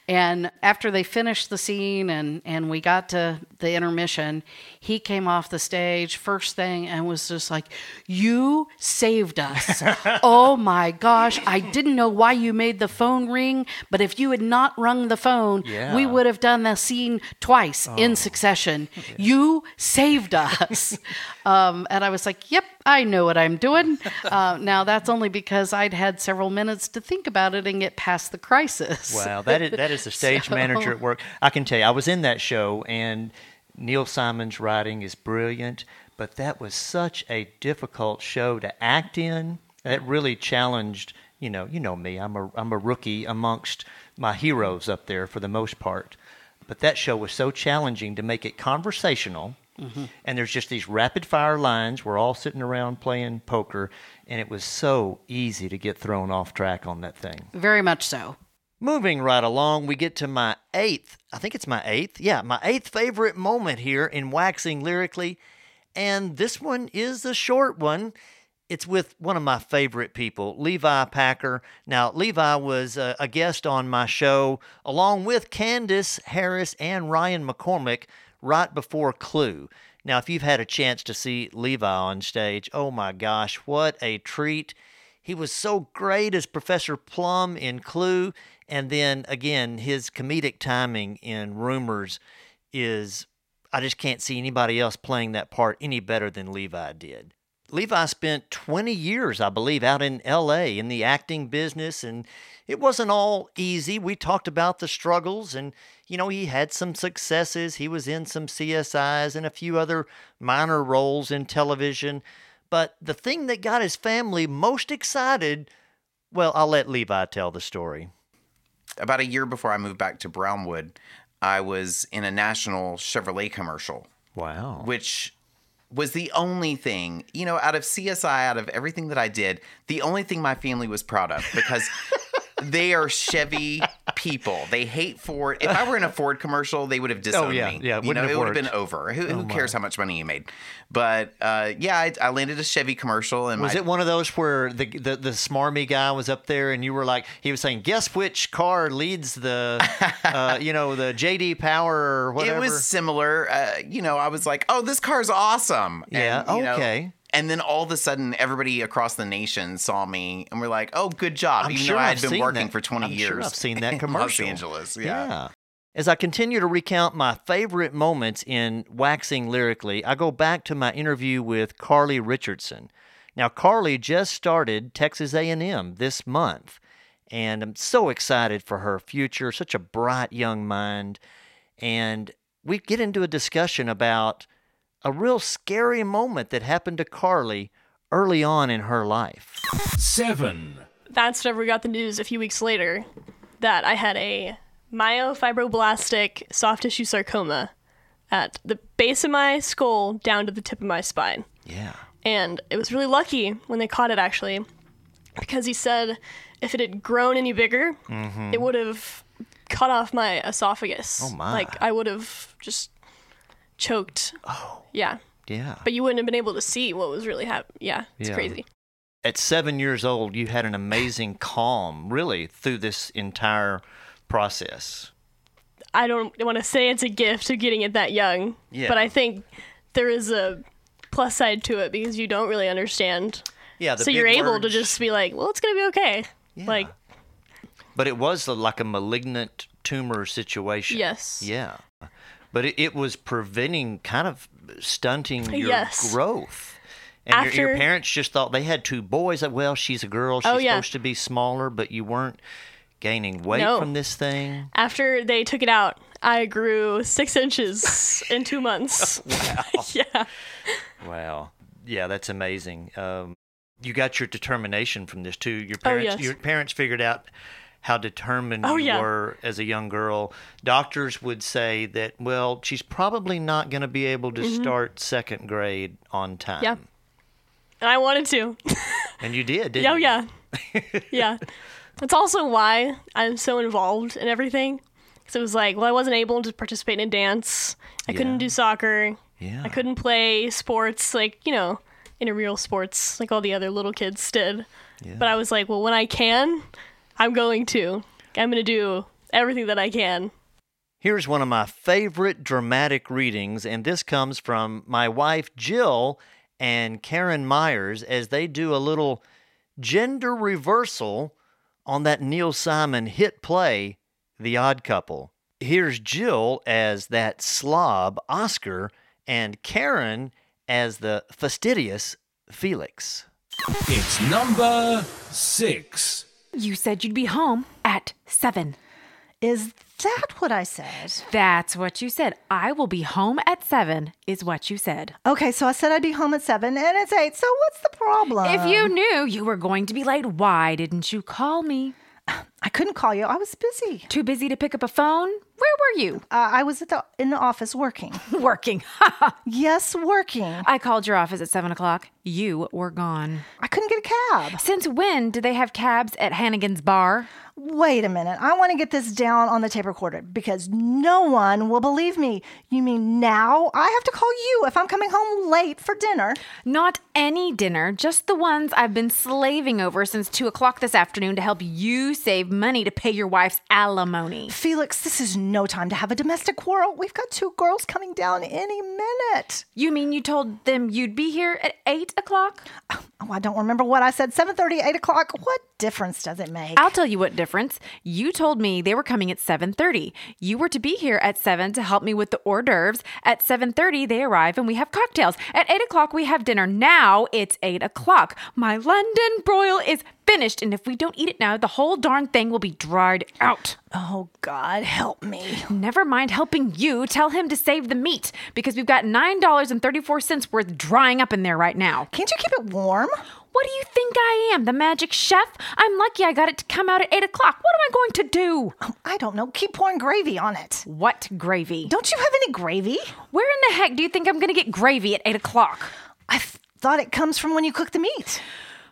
S4: And after they finished the scene and and we got to the intermission, he came off the stage first thing and was just like, "You saved us! oh my gosh! I didn't know why you made the phone ring, but if you had not rung the phone,
S2: Yeah.
S4: we would have done the scene twice in succession. You saved us." um, and I was like, "Yep, I know what I'm doing." Uh, now that's only because I'd had several minutes to think about it and get past the crisis.
S2: Wow, that is that is a stage
S4: So-
S2: manager at work. I can tell you, I was in that show, and Neil Simon's writing is brilliant, but that was such a difficult show to act in. It really challenged. You know, you know me. I'm a I'm a rookie amongst my heroes up there for the most part, but that show was so challenging to make it conversational.
S4: Mhm.
S2: And there's just these rapid fire lines. We're all sitting around playing poker, and it was so easy to get thrown off track on that thing.
S4: Very much so.
S2: Moving right along, we get to my eighth, I think it's my eighth, yeah, my eighth favorite moment here in Waxing Lyrically. And this one is a short one. It's with one of my favorite people, Levi Packer. Now, Levi was a, a guest on my show along with Candace Harris and Ryan McCormick right before Clue. Now, if you've had a chance to see Levi on stage, oh my gosh, what a treat. He was so great as Professor Plum in Clue. And then again, his comedic timing in Rumors is, I just can't see anybody else playing that part any better than Levi did. Levi spent 20 years, I believe, out in LA in the acting business, and it wasn't all easy. We talked about the struggles, and, you know, he had some successes. He was in some CSIs and a few other minor roles in television. But the thing that got his family most excited, well, I'll let Levi tell the story.
S19: About a year before I moved back to Brownwood, I was in a national Chevrolet commercial.
S2: Wow.
S19: Which was the only thing, you know, out of CSI, out of everything that I did, the only thing my family was proud of because they are Chevy people. They hate Ford. If I were in a Ford commercial, they would have disowned
S2: Oh, yeah.
S19: me.
S2: Yeah, it
S19: you know, it would have been over. Who,
S2: Oh,
S19: who cares how much money you made? But uh, yeah, I, I landed a Chevy commercial, and
S2: Was
S19: my,
S2: it one of those where the, the the smarmy guy was up there and you were like, he was saying, guess which car leads the, uh, you know, the JD Power or whatever?
S19: It was similar. Uh, you know, I was like, "Oh, this car's awesome."
S2: Yeah,
S19: you know,
S2: okay.
S19: And then all of a sudden, everybody across the nation saw me and were like, "Oh, good job!"
S2: I'm
S19: Even
S2: sure
S19: though I had
S2: I've
S19: been working
S2: that-
S19: for 20
S2: I'm
S19: years.
S2: Sure I've seen that commercial.
S19: Los Angeles. Yeah.
S2: As I continue to recount my favorite moments in waxing lyrically, I go back to my interview with Carly Richardson. Now, Carly just started Texas A&M this month, and I'm so excited for her future. Such a bright young mind, and we get into a discussion about a real scary moment that happened to Carly early on in her life.
S7: Seven.
S20: That's whenever we got the news a few weeks later that I had a myofibroblastic soft tissue sarcoma at the base of my skull down to the tip of my spine.
S2: Yeah.
S20: And it was really lucky when they caught it actually because he said if it had grown any bigger,
S2: Mhm.
S20: it would have cut off my esophagus.
S2: Oh, my.
S20: Like I would have just choked.
S2: Oh.
S20: Yeah.
S2: Yeah.
S20: But you wouldn't have been able to see what was really happening. Yeah, it's
S2: Yeah.
S20: crazy.
S2: At seven years old, you had an amazing calm, really, through this entire process.
S20: I don't want to say it's a gift of getting it that young,
S2: Yeah.
S20: but I think there is a plus side to it because you don't really understand.
S2: Yeah, the
S20: so you're able to just be like, well, it's gonna be okay. Yeah. Like,
S2: But it was like a malignant tumor situation.
S20: Yes.
S2: Yeah. But it, it was preventing, kind of stunting your
S20: Yes.
S2: growth. And your, your parents just thought they had two boys. Like, well, she's a girl. She's
S20: Oh, yeah.
S2: supposed to be smaller, but you weren't gaining weight
S20: No.
S2: from this thing.
S20: after they took it out, I grew six inches in two months.
S2: wow.
S20: yeah.
S2: Wow. Yeah, that's amazing. Um, you got your determination from this too. Your
S20: Oh,
S2: parents,
S20: yes.
S2: your parents figured out how determined
S20: Oh,
S2: you
S20: yeah.
S2: were as a young girl. Doctors would say that, well, she's probably not going to be able to
S20: Mhm.
S2: start second grade on time.
S20: Yeah. And I wanted to.
S2: And you did, didn't
S20: yeah, oh,
S2: you?
S20: yeah. yeah. That's also why I'm so involved in everything. Because it was like, well, I wasn't able to participate in dance. I couldn't do soccer.
S2: Yeah.
S20: I couldn't play sports, like, you know, intramural sports, like all the other little kids did. Yeah. But I was like, well, when I can, I'm going to. I'm going to do everything that I can.
S2: Here's one of my favorite dramatic readings, and this comes from my wife Jill and Karen Myers as they do a little gender reversal on that Neil Simon hit play, The Odd Couple. Here's Jill as that slob, Oscar, and Karen as the fastidious Felix.
S7: It's number six.
S11: You said you'd be home at seven.
S10: Is that what I said?
S11: That's what you said. I will be home at seven, is what you said.
S10: Okay, so I said I'd be home at seven, and it's eight. So what's the problem?
S11: If you knew you were going to be late, why didn't you call me?
S10: I couldn't call you. I was busy.
S11: Too busy to pick up a phone? Where were you?
S10: Uh, I was at the in the office working.
S11: working.
S10: yes, working.
S11: I called your office at seven o'clock. You were gone.
S10: I couldn't get a cab.
S11: Since when do they have cabs at Hannigan's bar?
S10: Wait a minute. I want to get this down on the tape recorder because no one will believe me. You mean now I have to call you if I'm coming home late for dinner?
S11: Not any dinner, just the ones I've been slaving over since two o'clock this afternoon to help you save money to pay your wife's alimony.
S10: Felix, this is no time to have a domestic quarrel. We've got two girls coming down any minute.
S11: You mean you told them you'd be here at eight o'clock?
S10: Oh, I don't remember what I said. 7.30, 8 o'clock. What difference does it make?
S11: I'll tell you what difference. You told me they were coming at 7:30. You were to be here at 7 to help me with the hors d'oeuvres. At 7:30 they arrive and we have cocktails. At 8 o'clock we have dinner. Now it's 8 o'clock. My London broil is finished, and if we don't eat it now, the whole darn thing will be dried out.
S10: Oh God, help me.
S11: Never mind helping you. Tell him to save the meat because we've got $9.34 worth drying up in there right now.
S10: Can't you keep it warm?
S11: What do you think I am, the magic chef? I'm lucky I got it to come out at 8 o'clock. What am I going to do?
S10: Oh, I don't know. Keep pouring gravy on it.
S11: What gravy?
S10: Don't you have any gravy?
S11: Where in the heck do you think I'm going to get gravy at 8 o'clock?
S10: I th- thought it comes from when you cook the meat.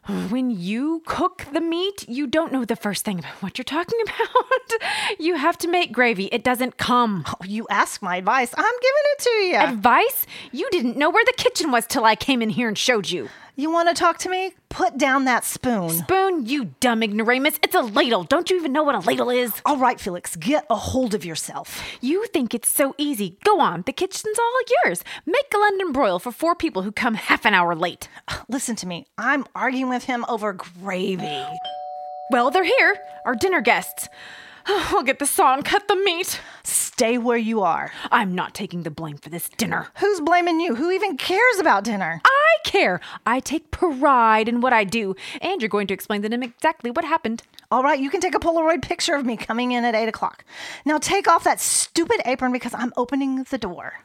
S11: When you cook the meat, you don't know the first thing about what you're talking about. you have to make gravy. It doesn't come.
S10: Oh, you ask my advice. I'm giving it to you.
S11: Advice? You didn't know where the kitchen was till I came in here and showed you.
S10: You want to talk to me? Put down that spoon.
S11: Spoon, you dumb ignoramus. It's a ladle. Don't you even know what a ladle is?
S10: All right, Felix, get a hold of yourself.
S11: You think it's so easy. Go on. The kitchen's all yours. Make a London broil for four people who come half an hour late.
S10: Listen to me. I'm arguing with him over gravy.
S11: Well, they're here. Our dinner guests. I'll get the saw and cut the meat.
S10: Stay where you are.
S11: I'm not taking the blame for this dinner.
S10: Who's blaming you? Who even cares about dinner?
S11: I care. I take pride in what I do. And you're going to explain to them exactly what happened.
S10: All right, you can take a Polaroid picture of me coming in at 8 o'clock. Now take off that stupid apron because I'm opening the door.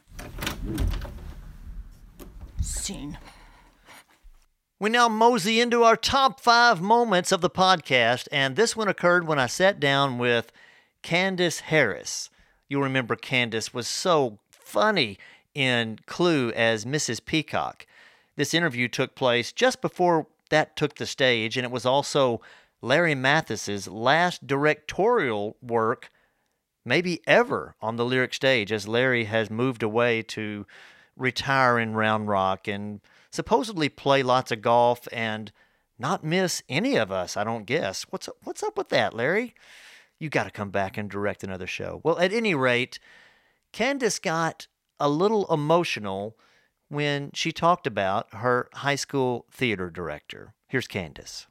S10: Scene.
S2: We now mosey into our top five moments of the podcast, and this one occurred when I sat down with Candace Harris. You'll remember Candace was so funny in Clue as Mrs. Peacock. This interview took place just before that took the stage, and it was also Larry Mathis's last directorial work, maybe ever, on the lyric stage, as Larry has moved away to retire in Round Rock and supposedly play lots of golf and not miss any of us, I don't guess. What's what's up with that, Larry? You got to come back and direct another show. Well, at any rate, Candace got a little emotional when she talked about her high school theater director. Here's Candace.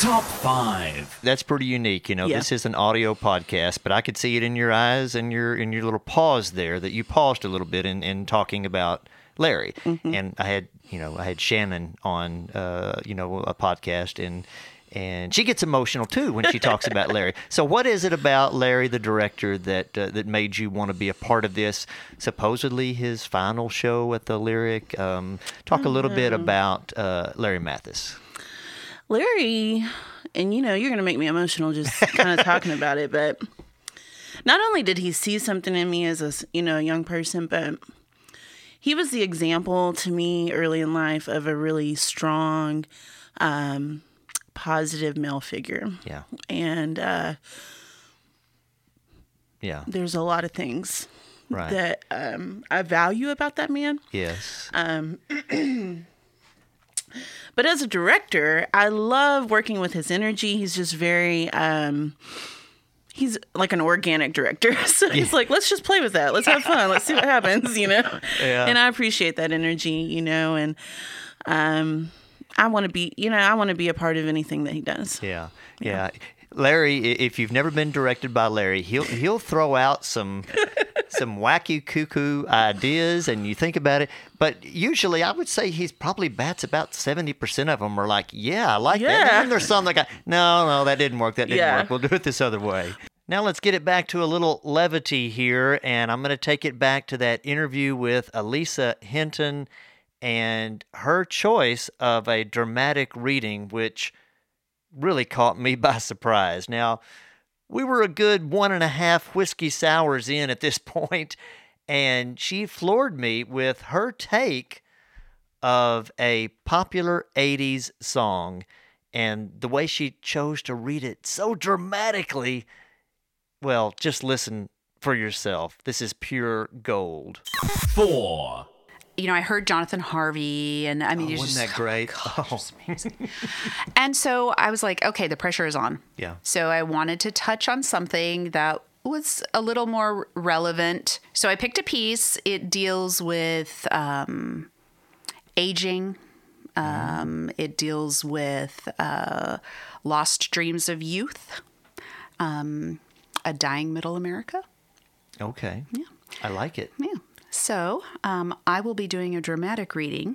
S7: Top five.
S2: That's pretty unique, you know.
S21: Yeah.
S2: This is an audio podcast, but I could see it in your eyes and your in your little pause there that you paused a little bit in, in talking about Larry. And I had you know I had Shannon on uh, you know a podcast and and she gets emotional too when she talks about Larry. So what is it about Larry the director that uh, that made you want to be a part of this? Supposedly his final show at the Lyric. Um, talk a little bit
S21: Mhm.
S2: about uh, Larry Mathis.
S21: Larry, and you know, you're going to make me emotional just kind of talking about it, but not only did he see something in me as a, you know, young person, but he was the example to me early in life of a really strong, um, positive male figure.
S2: Yeah.
S21: And uh,
S2: Yeah.
S21: there's a lot of things
S2: Right.
S21: that um, I value about that man.
S2: Yes.
S21: Um, but as a director, I love working with his energy. He's just very, um, he's like an organic director. So he's like, let's just play with that. Let's have fun. Let's see what happens, you know?
S2: Yeah.
S21: And I appreciate that energy, you know, and um, I want to be, you know, I want to be a part of anything that he does.
S2: Yeah, yeah. Larry, if you've never been directed by Larry, he'll he'll throw out some some wacky cuckoo ideas, and you think about it. But usually, I would say he's probably bats about seventy percent of them are like, yeah, I like that. And then there's some that go, no, no, that didn't work. That didn't
S21: Yeah.
S2: work. We'll do it this other way. Now let's get it back to a little levity here, and I'm going to take it back to that interview with Elisa Hinton and her choice of a dramatic reading, which really caught me by surprise. Now, we were a good one and a half whiskey sours in at this point, and she floored me with her take of a popular 80s song and the way she chose to read it so dramatically. Well, just listen for yourself. This is pure gold.
S7: Four.
S16: You know, I heard Jonathan Harvey, and I mean,
S2: Oh, wasn't
S16: just,
S2: that great? Oh.
S16: and so I was like, okay, the pressure is on.
S2: Yeah.
S16: So I wanted to touch on something that was a little more relevant. So I picked a piece. It deals with um, aging. Um, it deals with uh, lost dreams of youth, um, a dying middle America.
S2: Okay. Yeah. I like it.
S16: Yeah. So um, I will be doing a dramatic reading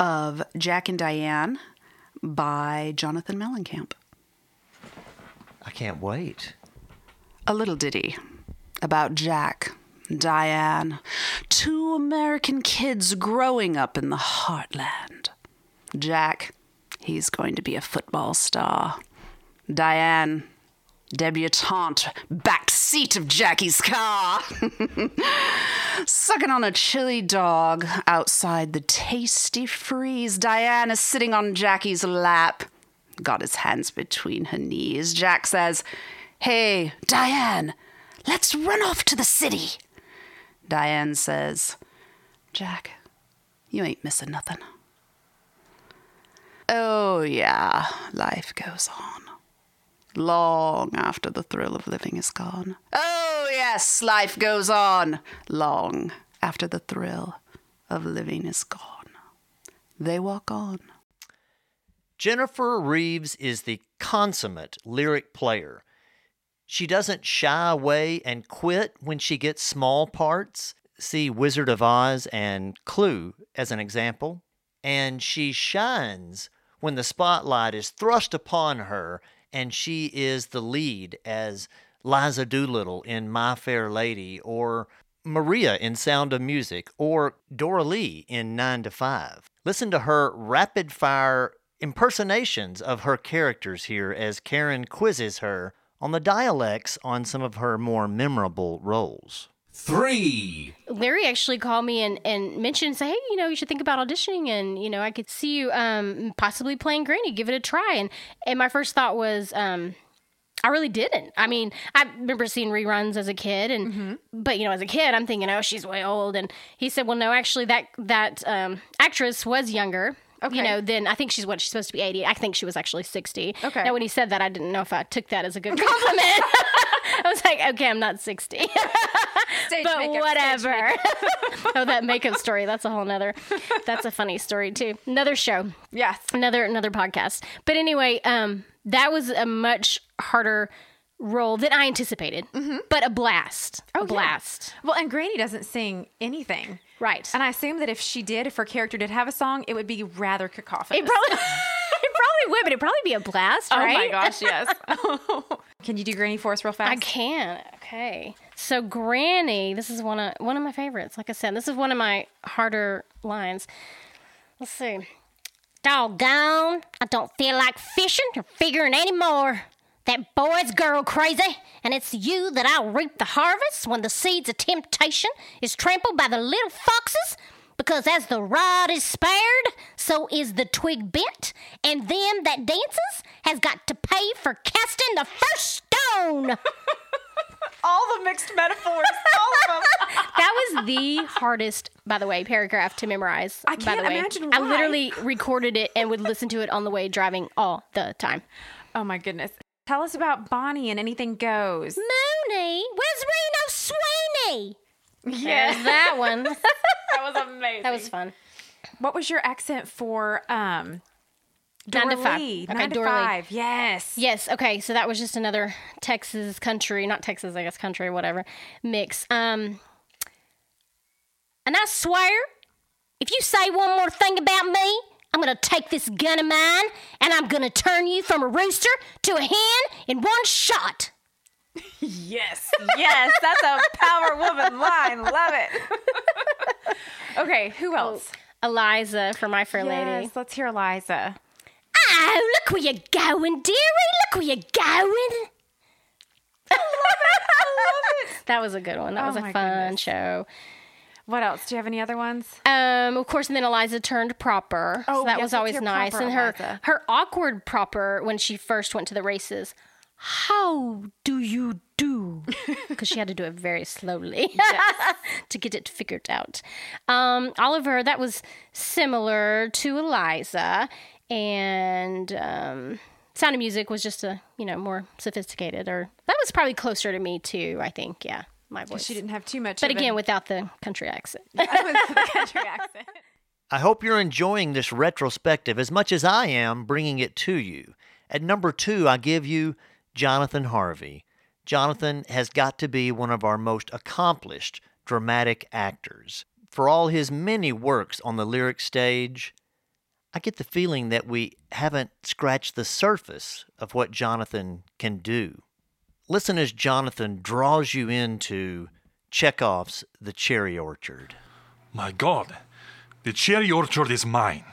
S16: of Jack and Diane by Jonathan Mellencamp.
S2: I can't wait.
S16: A little ditty about Jack, Diane, two American kids growing up in the heartland. Jack, he's going to be a football star. Diane, debutante, back seat of Jackie's car. Sucking on a chili dog outside the Tastee Freez. Diane is sitting on Jackie's lap, got his hands between her knees. Jack says, Hey, Diane, let's run off to the city. Diane says, Jack, you ain't missing nothing. Oh, yeah, life goes on. Long after the thrill of living is gone. Oh, yes, life goes on. Long after the thrill of living is gone. They walk on.
S2: Jennifer Reeves is the consummate lyric player. She doesn't shy away and quit when she gets small parts. See Wizard of Oz and Clue as an example. And she shines when the spotlight is thrust upon her and she is the lead as Liza Doolittle in My Fair Lady or Maria in Sound of Music or Dora Lee in 9 to 5. Listen to her rapid fire impersonations of her characters here as Karen quizzes her on the dialects on some of her more memorable roles.
S7: Three.
S22: Larry actually called me and, and mentioned, say, hey, you know, you should think about auditioning, and you know, I could see you um, possibly playing Granny. Give it a try. And and my first thought was, um, I really didn't. I mean, I remember seeing reruns as a kid, and but you know, as a kid, I'm thinking, oh, she's way old. And he said, well, no, actually, that that um, actress was younger. Okay. You know, then I think she's what she's supposed to be 80. I think she was actually 60. Okay. Now, when he said that, I didn't know if I took that as a good compliment. I was like, okay, I'm not 60. but
S23: makeup,
S22: whatever. oh, that makeup story. That's a whole nother. That's a funny story too. Another show.
S11: Yes.
S22: Another another podcast. But anyway, um, that was a much harder role than I anticipated. But a blast.
S11: Oh,
S22: a
S11: yeah.
S22: blast.
S11: Well, and Granny doesn't sing anything.
S22: Right.
S11: And I assume that if she did, if her character did have a song, it would be rather cacophonous.
S22: It probably it probably would, but it'd probably be a blast,
S11: Oh my gosh, yes. Can you do Granny for us real fast?
S22: I can. Okay. So Granny, this is one of one of my favorites. Like I said, this is one of my harder lines. Let's see. Doggone, I don't feel like fishing or figuring anymore. That boy's girl crazy, and it's you that I'll reap the harvest when the seeds of temptation is trampled by the little foxes. Because as the rod is spared, so is the twig bent, and them that dances has got to pay for casting the first stone.
S11: all the mixed metaphors, all of them.
S22: that was the hardest, by the way, paragraph to memorize.
S11: I can't
S22: the way.
S11: imagine
S22: I literally recorded it and would listen to it on the way driving all the time.
S11: Oh my goodness. Tell us about Bonnie and Anything Goes.
S22: Mooney, where's Reno Sweeney?
S11: Yes.
S22: There's that one.
S11: that was amazing.
S22: That was fun.
S11: What was your accent for um
S22: Nine to five.
S11: Lee?
S22: Okay,
S11: Nine to
S22: Dora Lee.
S11: five. Yes.
S22: Yes. Okay. So that was just another Texas country, not Texas, I guess country, or whatever mix. Um, and I swear, if you say one more thing about me, I'm gonna take this gun of mine and I'm gonna turn you from a rooster to a hen in one shot.
S11: Yes. Yes. That's a power woman line. Love it. okay. Who else?
S22: Eliza for My Fair Lady.
S11: Let's hear Eliza.
S22: Oh, look where you're going, dearie. Look where you're going. That was a good one. That
S11: Oh
S22: was a fun
S11: goodness.
S22: show.
S11: What else? Do you have any other ones?
S22: Um, of course, and then Eliza turned proper.
S11: Oh,
S22: so that
S11: yes,
S22: was always nice. And her
S11: Eliza.
S22: her awkward proper when she first went to the races. How do you do? Because she had to do it very slowly to get it figured out. Um, Oliver, that was similar to Eliza, and um, Sound of Music was just a you know more sophisticated, or that was probably closer to me too. I think, yeah, my voice.
S11: She didn't have too much.
S22: but
S11: of
S22: again,
S11: an-
S22: without the country accent.
S11: the country accent.
S2: I hope you're enjoying this retrospective as much as I am bringing it to you. At number two, I give you Jonathan Harvey. Jonathan has got to be one of our most accomplished dramatic actors. For all his many works on the lyric stage, I get the feeling that we haven't scratched the surface of what Jonathan can do. Listen as Jonathan draws you into Chekhov's The Cherry Orchard.
S8: My God, the cherry orchard is mine.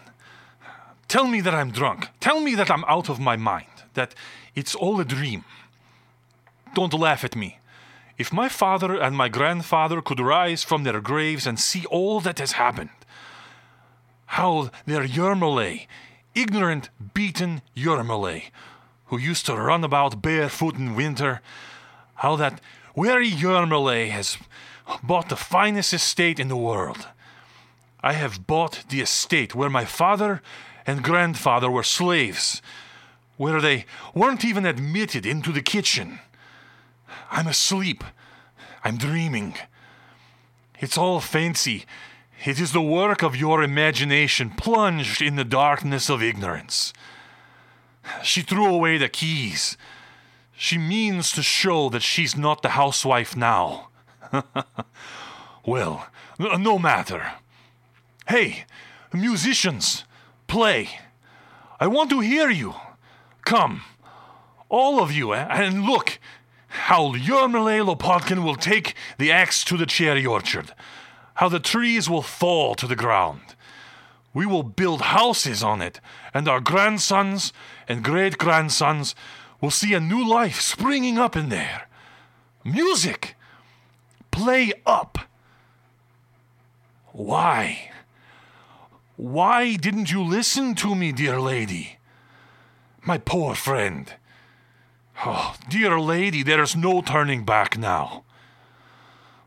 S8: Tell me that I'm drunk. Tell me that I'm out of my mind. That it's all a dream. Don't laugh at me. If my father and my grandfather could rise from their graves and see all that has happened, how their Yermolay, ignorant, beaten Yermolay, who used to run about barefoot in winter, how that weary Yermolay has bought the finest estate in the world. I have bought the estate where my father
S24: and grandfather were slaves, where they weren't even admitted into the kitchen. I'm asleep. I'm dreaming. It's all fancy. It is the work of your imagination plunged in the darkness of ignorance. She threw away the keys. She means to show that she's not the housewife now. well, no matter. Hey, musicians, play. I want to hear you. Come, all of you, eh? and look how Yermolay Lopakhin will take the axe to the cherry orchard, how the trees will fall to the ground. We will build houses on it, and our grandsons and great grandsons will see a new life springing up in there. Music! Play up! Why? Why didn't you listen to me, dear lady? My poor friend. Oh, dear lady, there's no turning back now.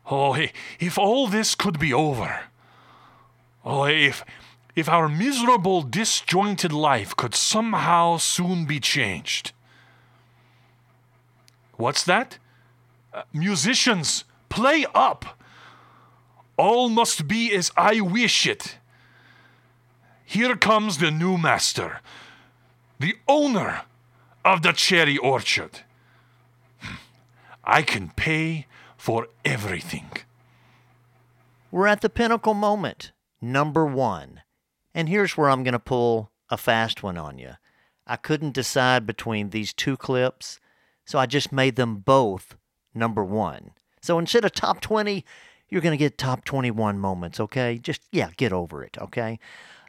S24: Oh, if all this could be over. Oh, if if our miserable, disjointed life could somehow soon be changed. What's that? Uh, musicians, play up. All must be as I wish it. Here comes the new master, the owner of the cherry orchard. I can pay for everything.
S2: We're at the pinnacle moment, number one. And here's where I'm going to pull a fast one on you. I couldn't decide between these two clips, so I just made them both number one. So instead of top 20, you're going to get top 21 moments, okay? Just, yeah, get over it, okay?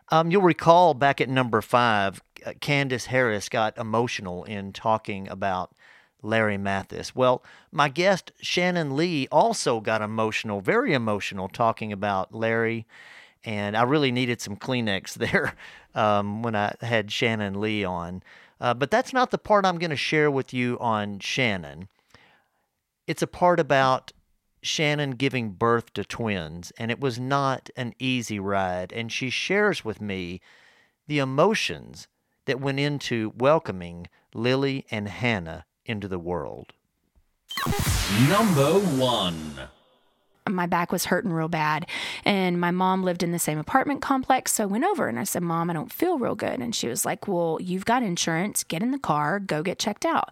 S2: Um, you'll recall back at number five, Candace Harris got emotional in talking about Larry Mathis. Well, my guest Shannon Lee also got emotional, very emotional, talking about Larry, and I really needed some Kleenex there um, when I had Shannon Lee on. Uh, but that's not the part I'm going to share with you on Shannon. It's a part about Shannon giving birth to twins, and it was not an easy ride. And she shares with me the emotions that went into welcoming Lily and Hannah into the world.
S7: Number one.
S6: My back was hurting real bad. And my mom lived in the same apartment complex. So I went over and I said, Mom, I don't feel real good. And she was like, Well, you've got insurance. Get in the car, go get checked out.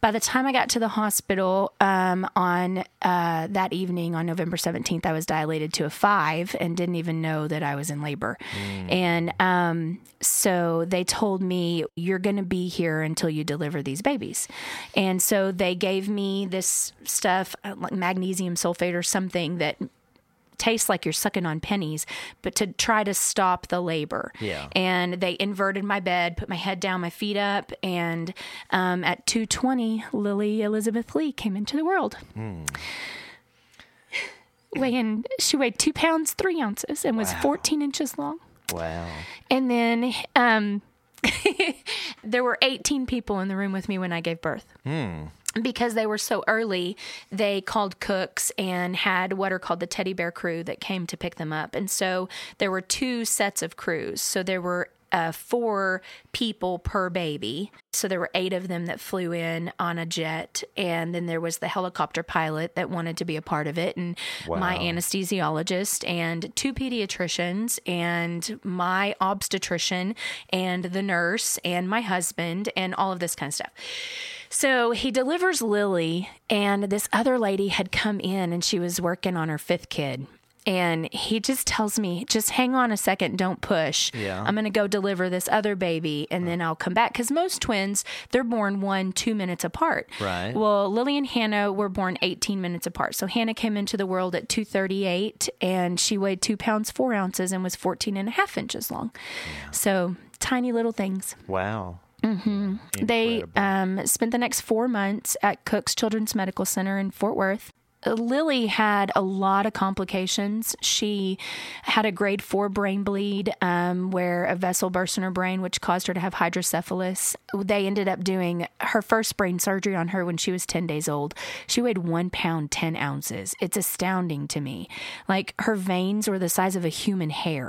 S6: By the time I got to the hospital um, on uh, that evening on November 17th, I was dilated to a five and didn't even know that I was in labor. And um, so they told me, You're going to be here until you deliver these babies. And so they gave me this stuff, uh, like magnesium sulfate or something that tastes like you're sucking on pennies, but to try to stop the labor.
S2: Yeah.
S6: And they inverted my bed, put my head down, my feet up, and um, at 220, Lily Elizabeth Lee came into the world. Weighing, she weighed two pounds, three ounces, and was 14 inches long.
S2: Wow.
S6: And then um, there were 18 people in the room with me when I gave birth.
S2: Hmm.
S6: Because they were so early, they called Cook's and had what are called the teddy bear crew that came to pick them up. And so there were two sets of crews. So there were uh, four people per baby. So there were eight of them that flew in on a jet. And then there was the helicopter pilot that wanted to be a part of it, and my anesthesiologist, and two pediatricians, and my obstetrician, and the nurse, and my husband, and all of this kind of stuff. So he delivers Lily, and this other lady had come in and she was working on her fifth kid. And he just tells me, just hang on a second, don't push.
S13: Yeah.
S6: I'm going to go deliver this other baby and then I'll come back. Because most twins, they're born one, two minutes apart.
S13: Right.
S6: Well, Lily and Hannah were born 18 minutes apart. So Hannah came into the world at 238 and she weighed two pounds, four ounces and was 14 and a half inches long. So tiny little things.
S2: Wow.
S6: hmm They um, spent the next four months at Cook's Children's Medical Center in Fort Worth. Lily had a lot of complications. She had a grade four brain bleed um, where a vessel burst in her brain, which caused her to have hydrocephalus. They ended up doing her first brain surgery on her when she was 10 days old. She weighed one pound, 10 ounces. It's astounding to me. Like her veins were the size of a human hair.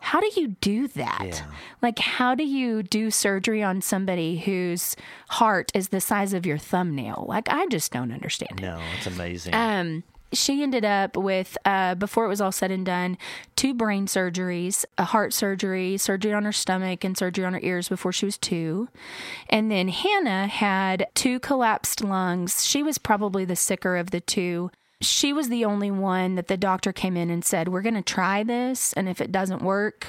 S6: How do you do that? Like, how do you do surgery on somebody whose heart is the size of your thumbnail? Like, I just don't understand.
S2: No, it's amazing.
S6: Um, she ended up with, uh, before it was all said and done, two brain surgeries, a heart surgery, surgery on her stomach, and surgery on her ears before she was two. And then Hannah had two collapsed lungs. She was probably the sicker of the two. She was the only one that the doctor came in and said, We're going to try this. And if it doesn't work,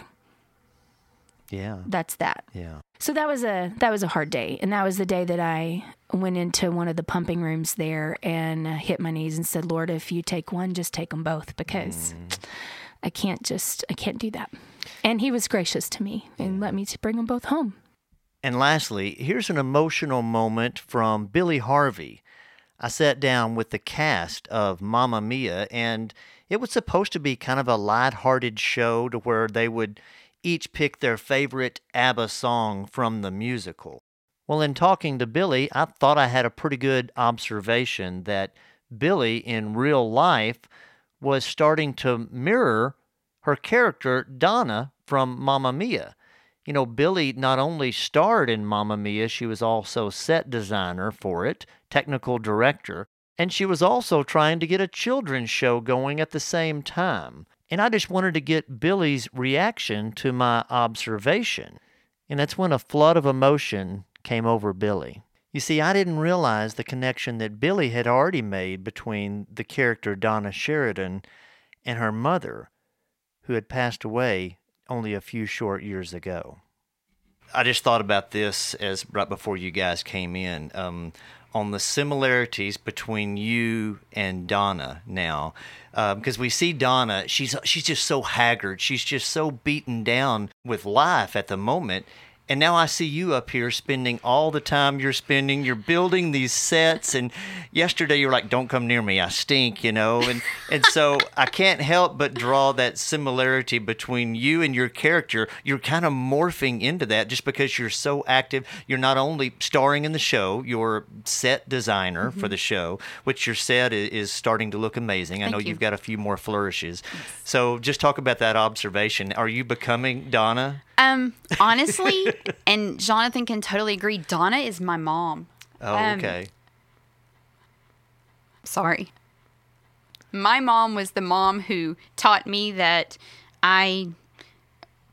S2: yeah.
S6: that's that.
S2: Yeah.
S6: So that was a that was a hard day, and that was the day that I went into one of the pumping rooms there and uh, hit my knees and said, "Lord, if you take one, just take them both, because I can't just I can't do that." And He was gracious to me and let me to bring them both home.
S2: And lastly, here's an emotional moment from Billy Harvey. I sat down with the cast of Mamma Mia, and it was supposed to be kind of a light-hearted show to where they would each pick their favorite ABBA song from the musical. Well, in talking to Billy, I thought I had a pretty good observation that Billy in real life was starting to mirror her character, Donna, from Mamma Mia. You know, Billy not only starred in Mamma Mia, she was also set designer for it, technical director, and she was also trying to get a children's show going at the same time. And I just wanted to get Billy's reaction to my observation. And that's when a flood of emotion came over Billy. You see, I didn't realize the connection that Billy had already made between the character Donna Sheridan and her mother, who had passed away only a few short years ago. I just thought about this as right before you guys came in um, on the similarities between you and Donna now, uh, because we see Donna, she's she's just so haggard, she's just so beaten down with life at the moment. And now I see you up here spending all the time you're spending. You're building these sets, and yesterday you were like, "Don't come near me, I stink," you know. And and so I can't help but draw that similarity between you and your character. You're kind of morphing into that just because you're so active. You're not only starring in the show, you're set designer for
S25: Mhm.
S2: the show, which your set is starting to look amazing. I know
S25: you.
S2: you've got a few more flourishes. So just talk about that observation. Are you becoming Donna?
S25: Um, honestly, and Jonathan can totally agree. Donna is my mom.
S2: Oh,
S25: Um,
S2: okay.
S25: Sorry. My mom was the mom who taught me that I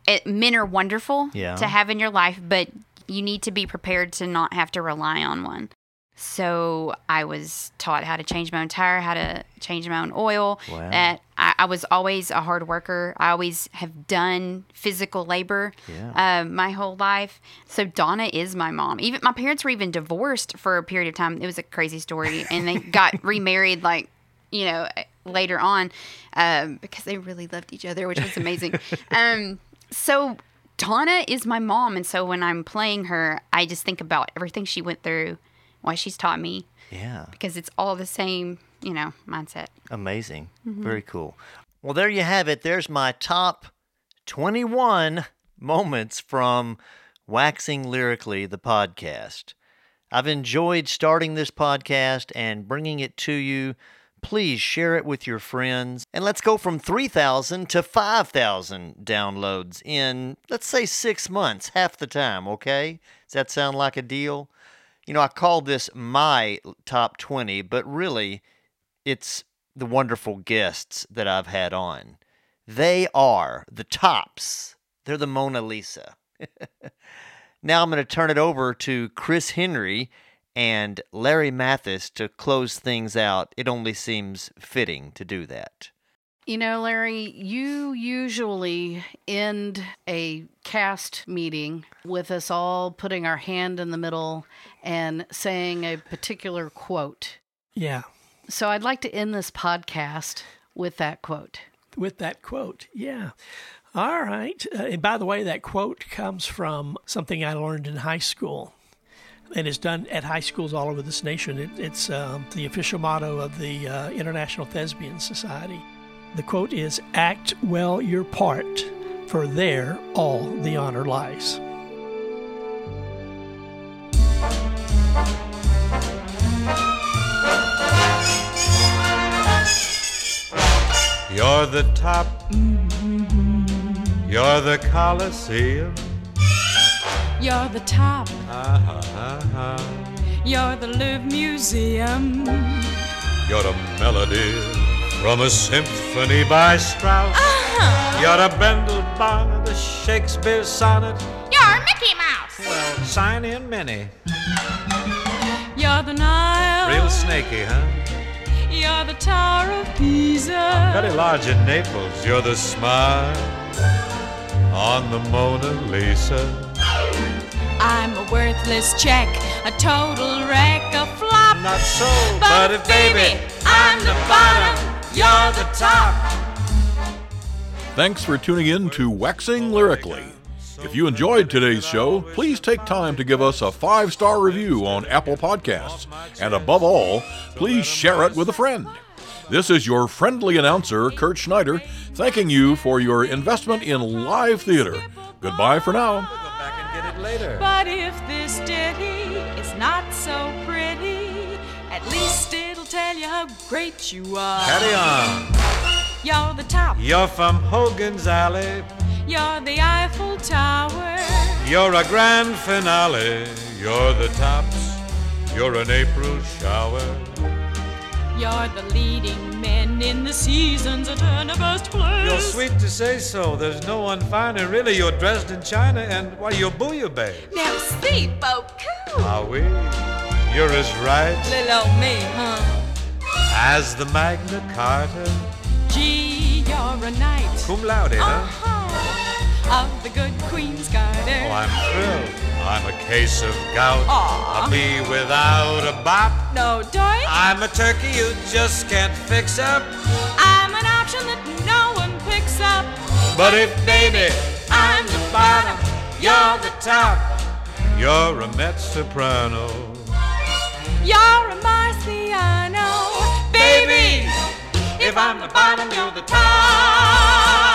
S25: it, men are wonderful
S13: Yeah.
S25: to have in your life, but you need to be prepared to not have to rely on one. So I was taught how to change my own tire, how to change my own oil.
S13: Wow.
S25: That I, I was always a hard worker. I always have done physical labor
S13: Yeah.
S25: uh, my whole life. So Donna is my mom. Even my parents were even divorced for a period of time. It was a crazy story, and they got remarried like you know later on um, because they really loved each other, which was amazing. um, so Donna is my mom, and so when I'm playing her, I just think about everything she went through, why she's taught me,
S2: Yeah.
S25: because it's all the same, you know, mindset.
S2: Amazing.
S25: Mhm.
S2: Very cool. Well, there you have it. There's my top 21 moments from Waxing Lyrically, the podcast. I've enjoyed starting this podcast and bringing it to you. Please share it with your friends. And let's go from 3,000 to 5,000 downloads in, let's say, six months, half the time, okay? Does that sound like a deal? You know, I called this my top 20, but really, it's the wonderful guests that I've had on. They are the tops. They're the Mona Lisa. now I'm going to turn it over to Chris Henry and Larry Mathis to close things out. It only seems fitting to do that.
S4: You know, Larry, you usually end a cast meeting with us all putting our hand in the middle and saying a particular quote.
S5: Yeah.
S4: So I'd like to end this podcast with that quote.
S5: with that quote. Yeah. All right. Uh, and by the way, that quote comes from something I learned in high school. And it's done at high schools all over this nation. It, it's um, the official motto of the uh, International Thespian Society. The quote is Act well your part, for there all the honor lies.
S13: You're the top.
S26: You're the Coliseum.
S13: You're the top.
S26: Uh-huh, uh-huh.
S13: You're the Louvre Museum.
S26: You're the melody from a symphony by Strauss.
S13: Uh-huh.
S26: You're a Bendelbahn, the Shakespeare sonnet.
S13: You're Mickey Mouse.
S26: Well, sign in Minnie.
S13: You're the Nile.
S26: Real snaky, huh?
S13: You're the Tower of Pisa.
S26: I'm Very large in Naples. You're the smile on the Mona Lisa.
S13: I'm a worthless check, a total wreck, a flop.
S26: Not so,
S13: but,
S26: if
S13: baby, I'm the bottom, you're the top.
S27: Thanks for tuning in to Waxing Lyrically. If you enjoyed today's show, please take time to give us a five star review on Apple Podcasts. And above all, please share it with a friend. This is your friendly announcer, Kurt Schneider, thanking you for your investment in live theater. Goodbye for now.
S13: But if this ditty is not so pretty, at least it'll tell you how great you are.
S26: Carry on.
S13: You're the top.
S26: You're from Hogan's Alley.
S13: You're the Eiffel Tower.
S26: You're a grand finale. You're the tops. You're an April shower.
S13: You're the leading men in the seasons a turn of first place.
S26: You're sweet to say so. There's no one finer. Really, you're dressed in China, and why, you're bouillabaisse.
S13: Merci beaucoup.
S26: Ah oui, you're as right
S13: Little old me, huh?
S26: As the Magna Carta.
S13: Gee, you're a knight.
S26: Cum laude, huh?
S13: Uh-huh. Of the good Queen's Garter.
S26: Oh, I'm thrilled. I'm a case of gout.
S13: Aw.
S26: A me without a bop.
S13: No doy.
S26: I'm a turkey you just can't fix up.
S13: I'm an option that no one picks up.
S26: But if, baby,
S13: I'm the bottom,
S26: you're the top. You're a mezzo soprano.
S13: You're a Marciano. Baby, if I'm the bottom, you're the top.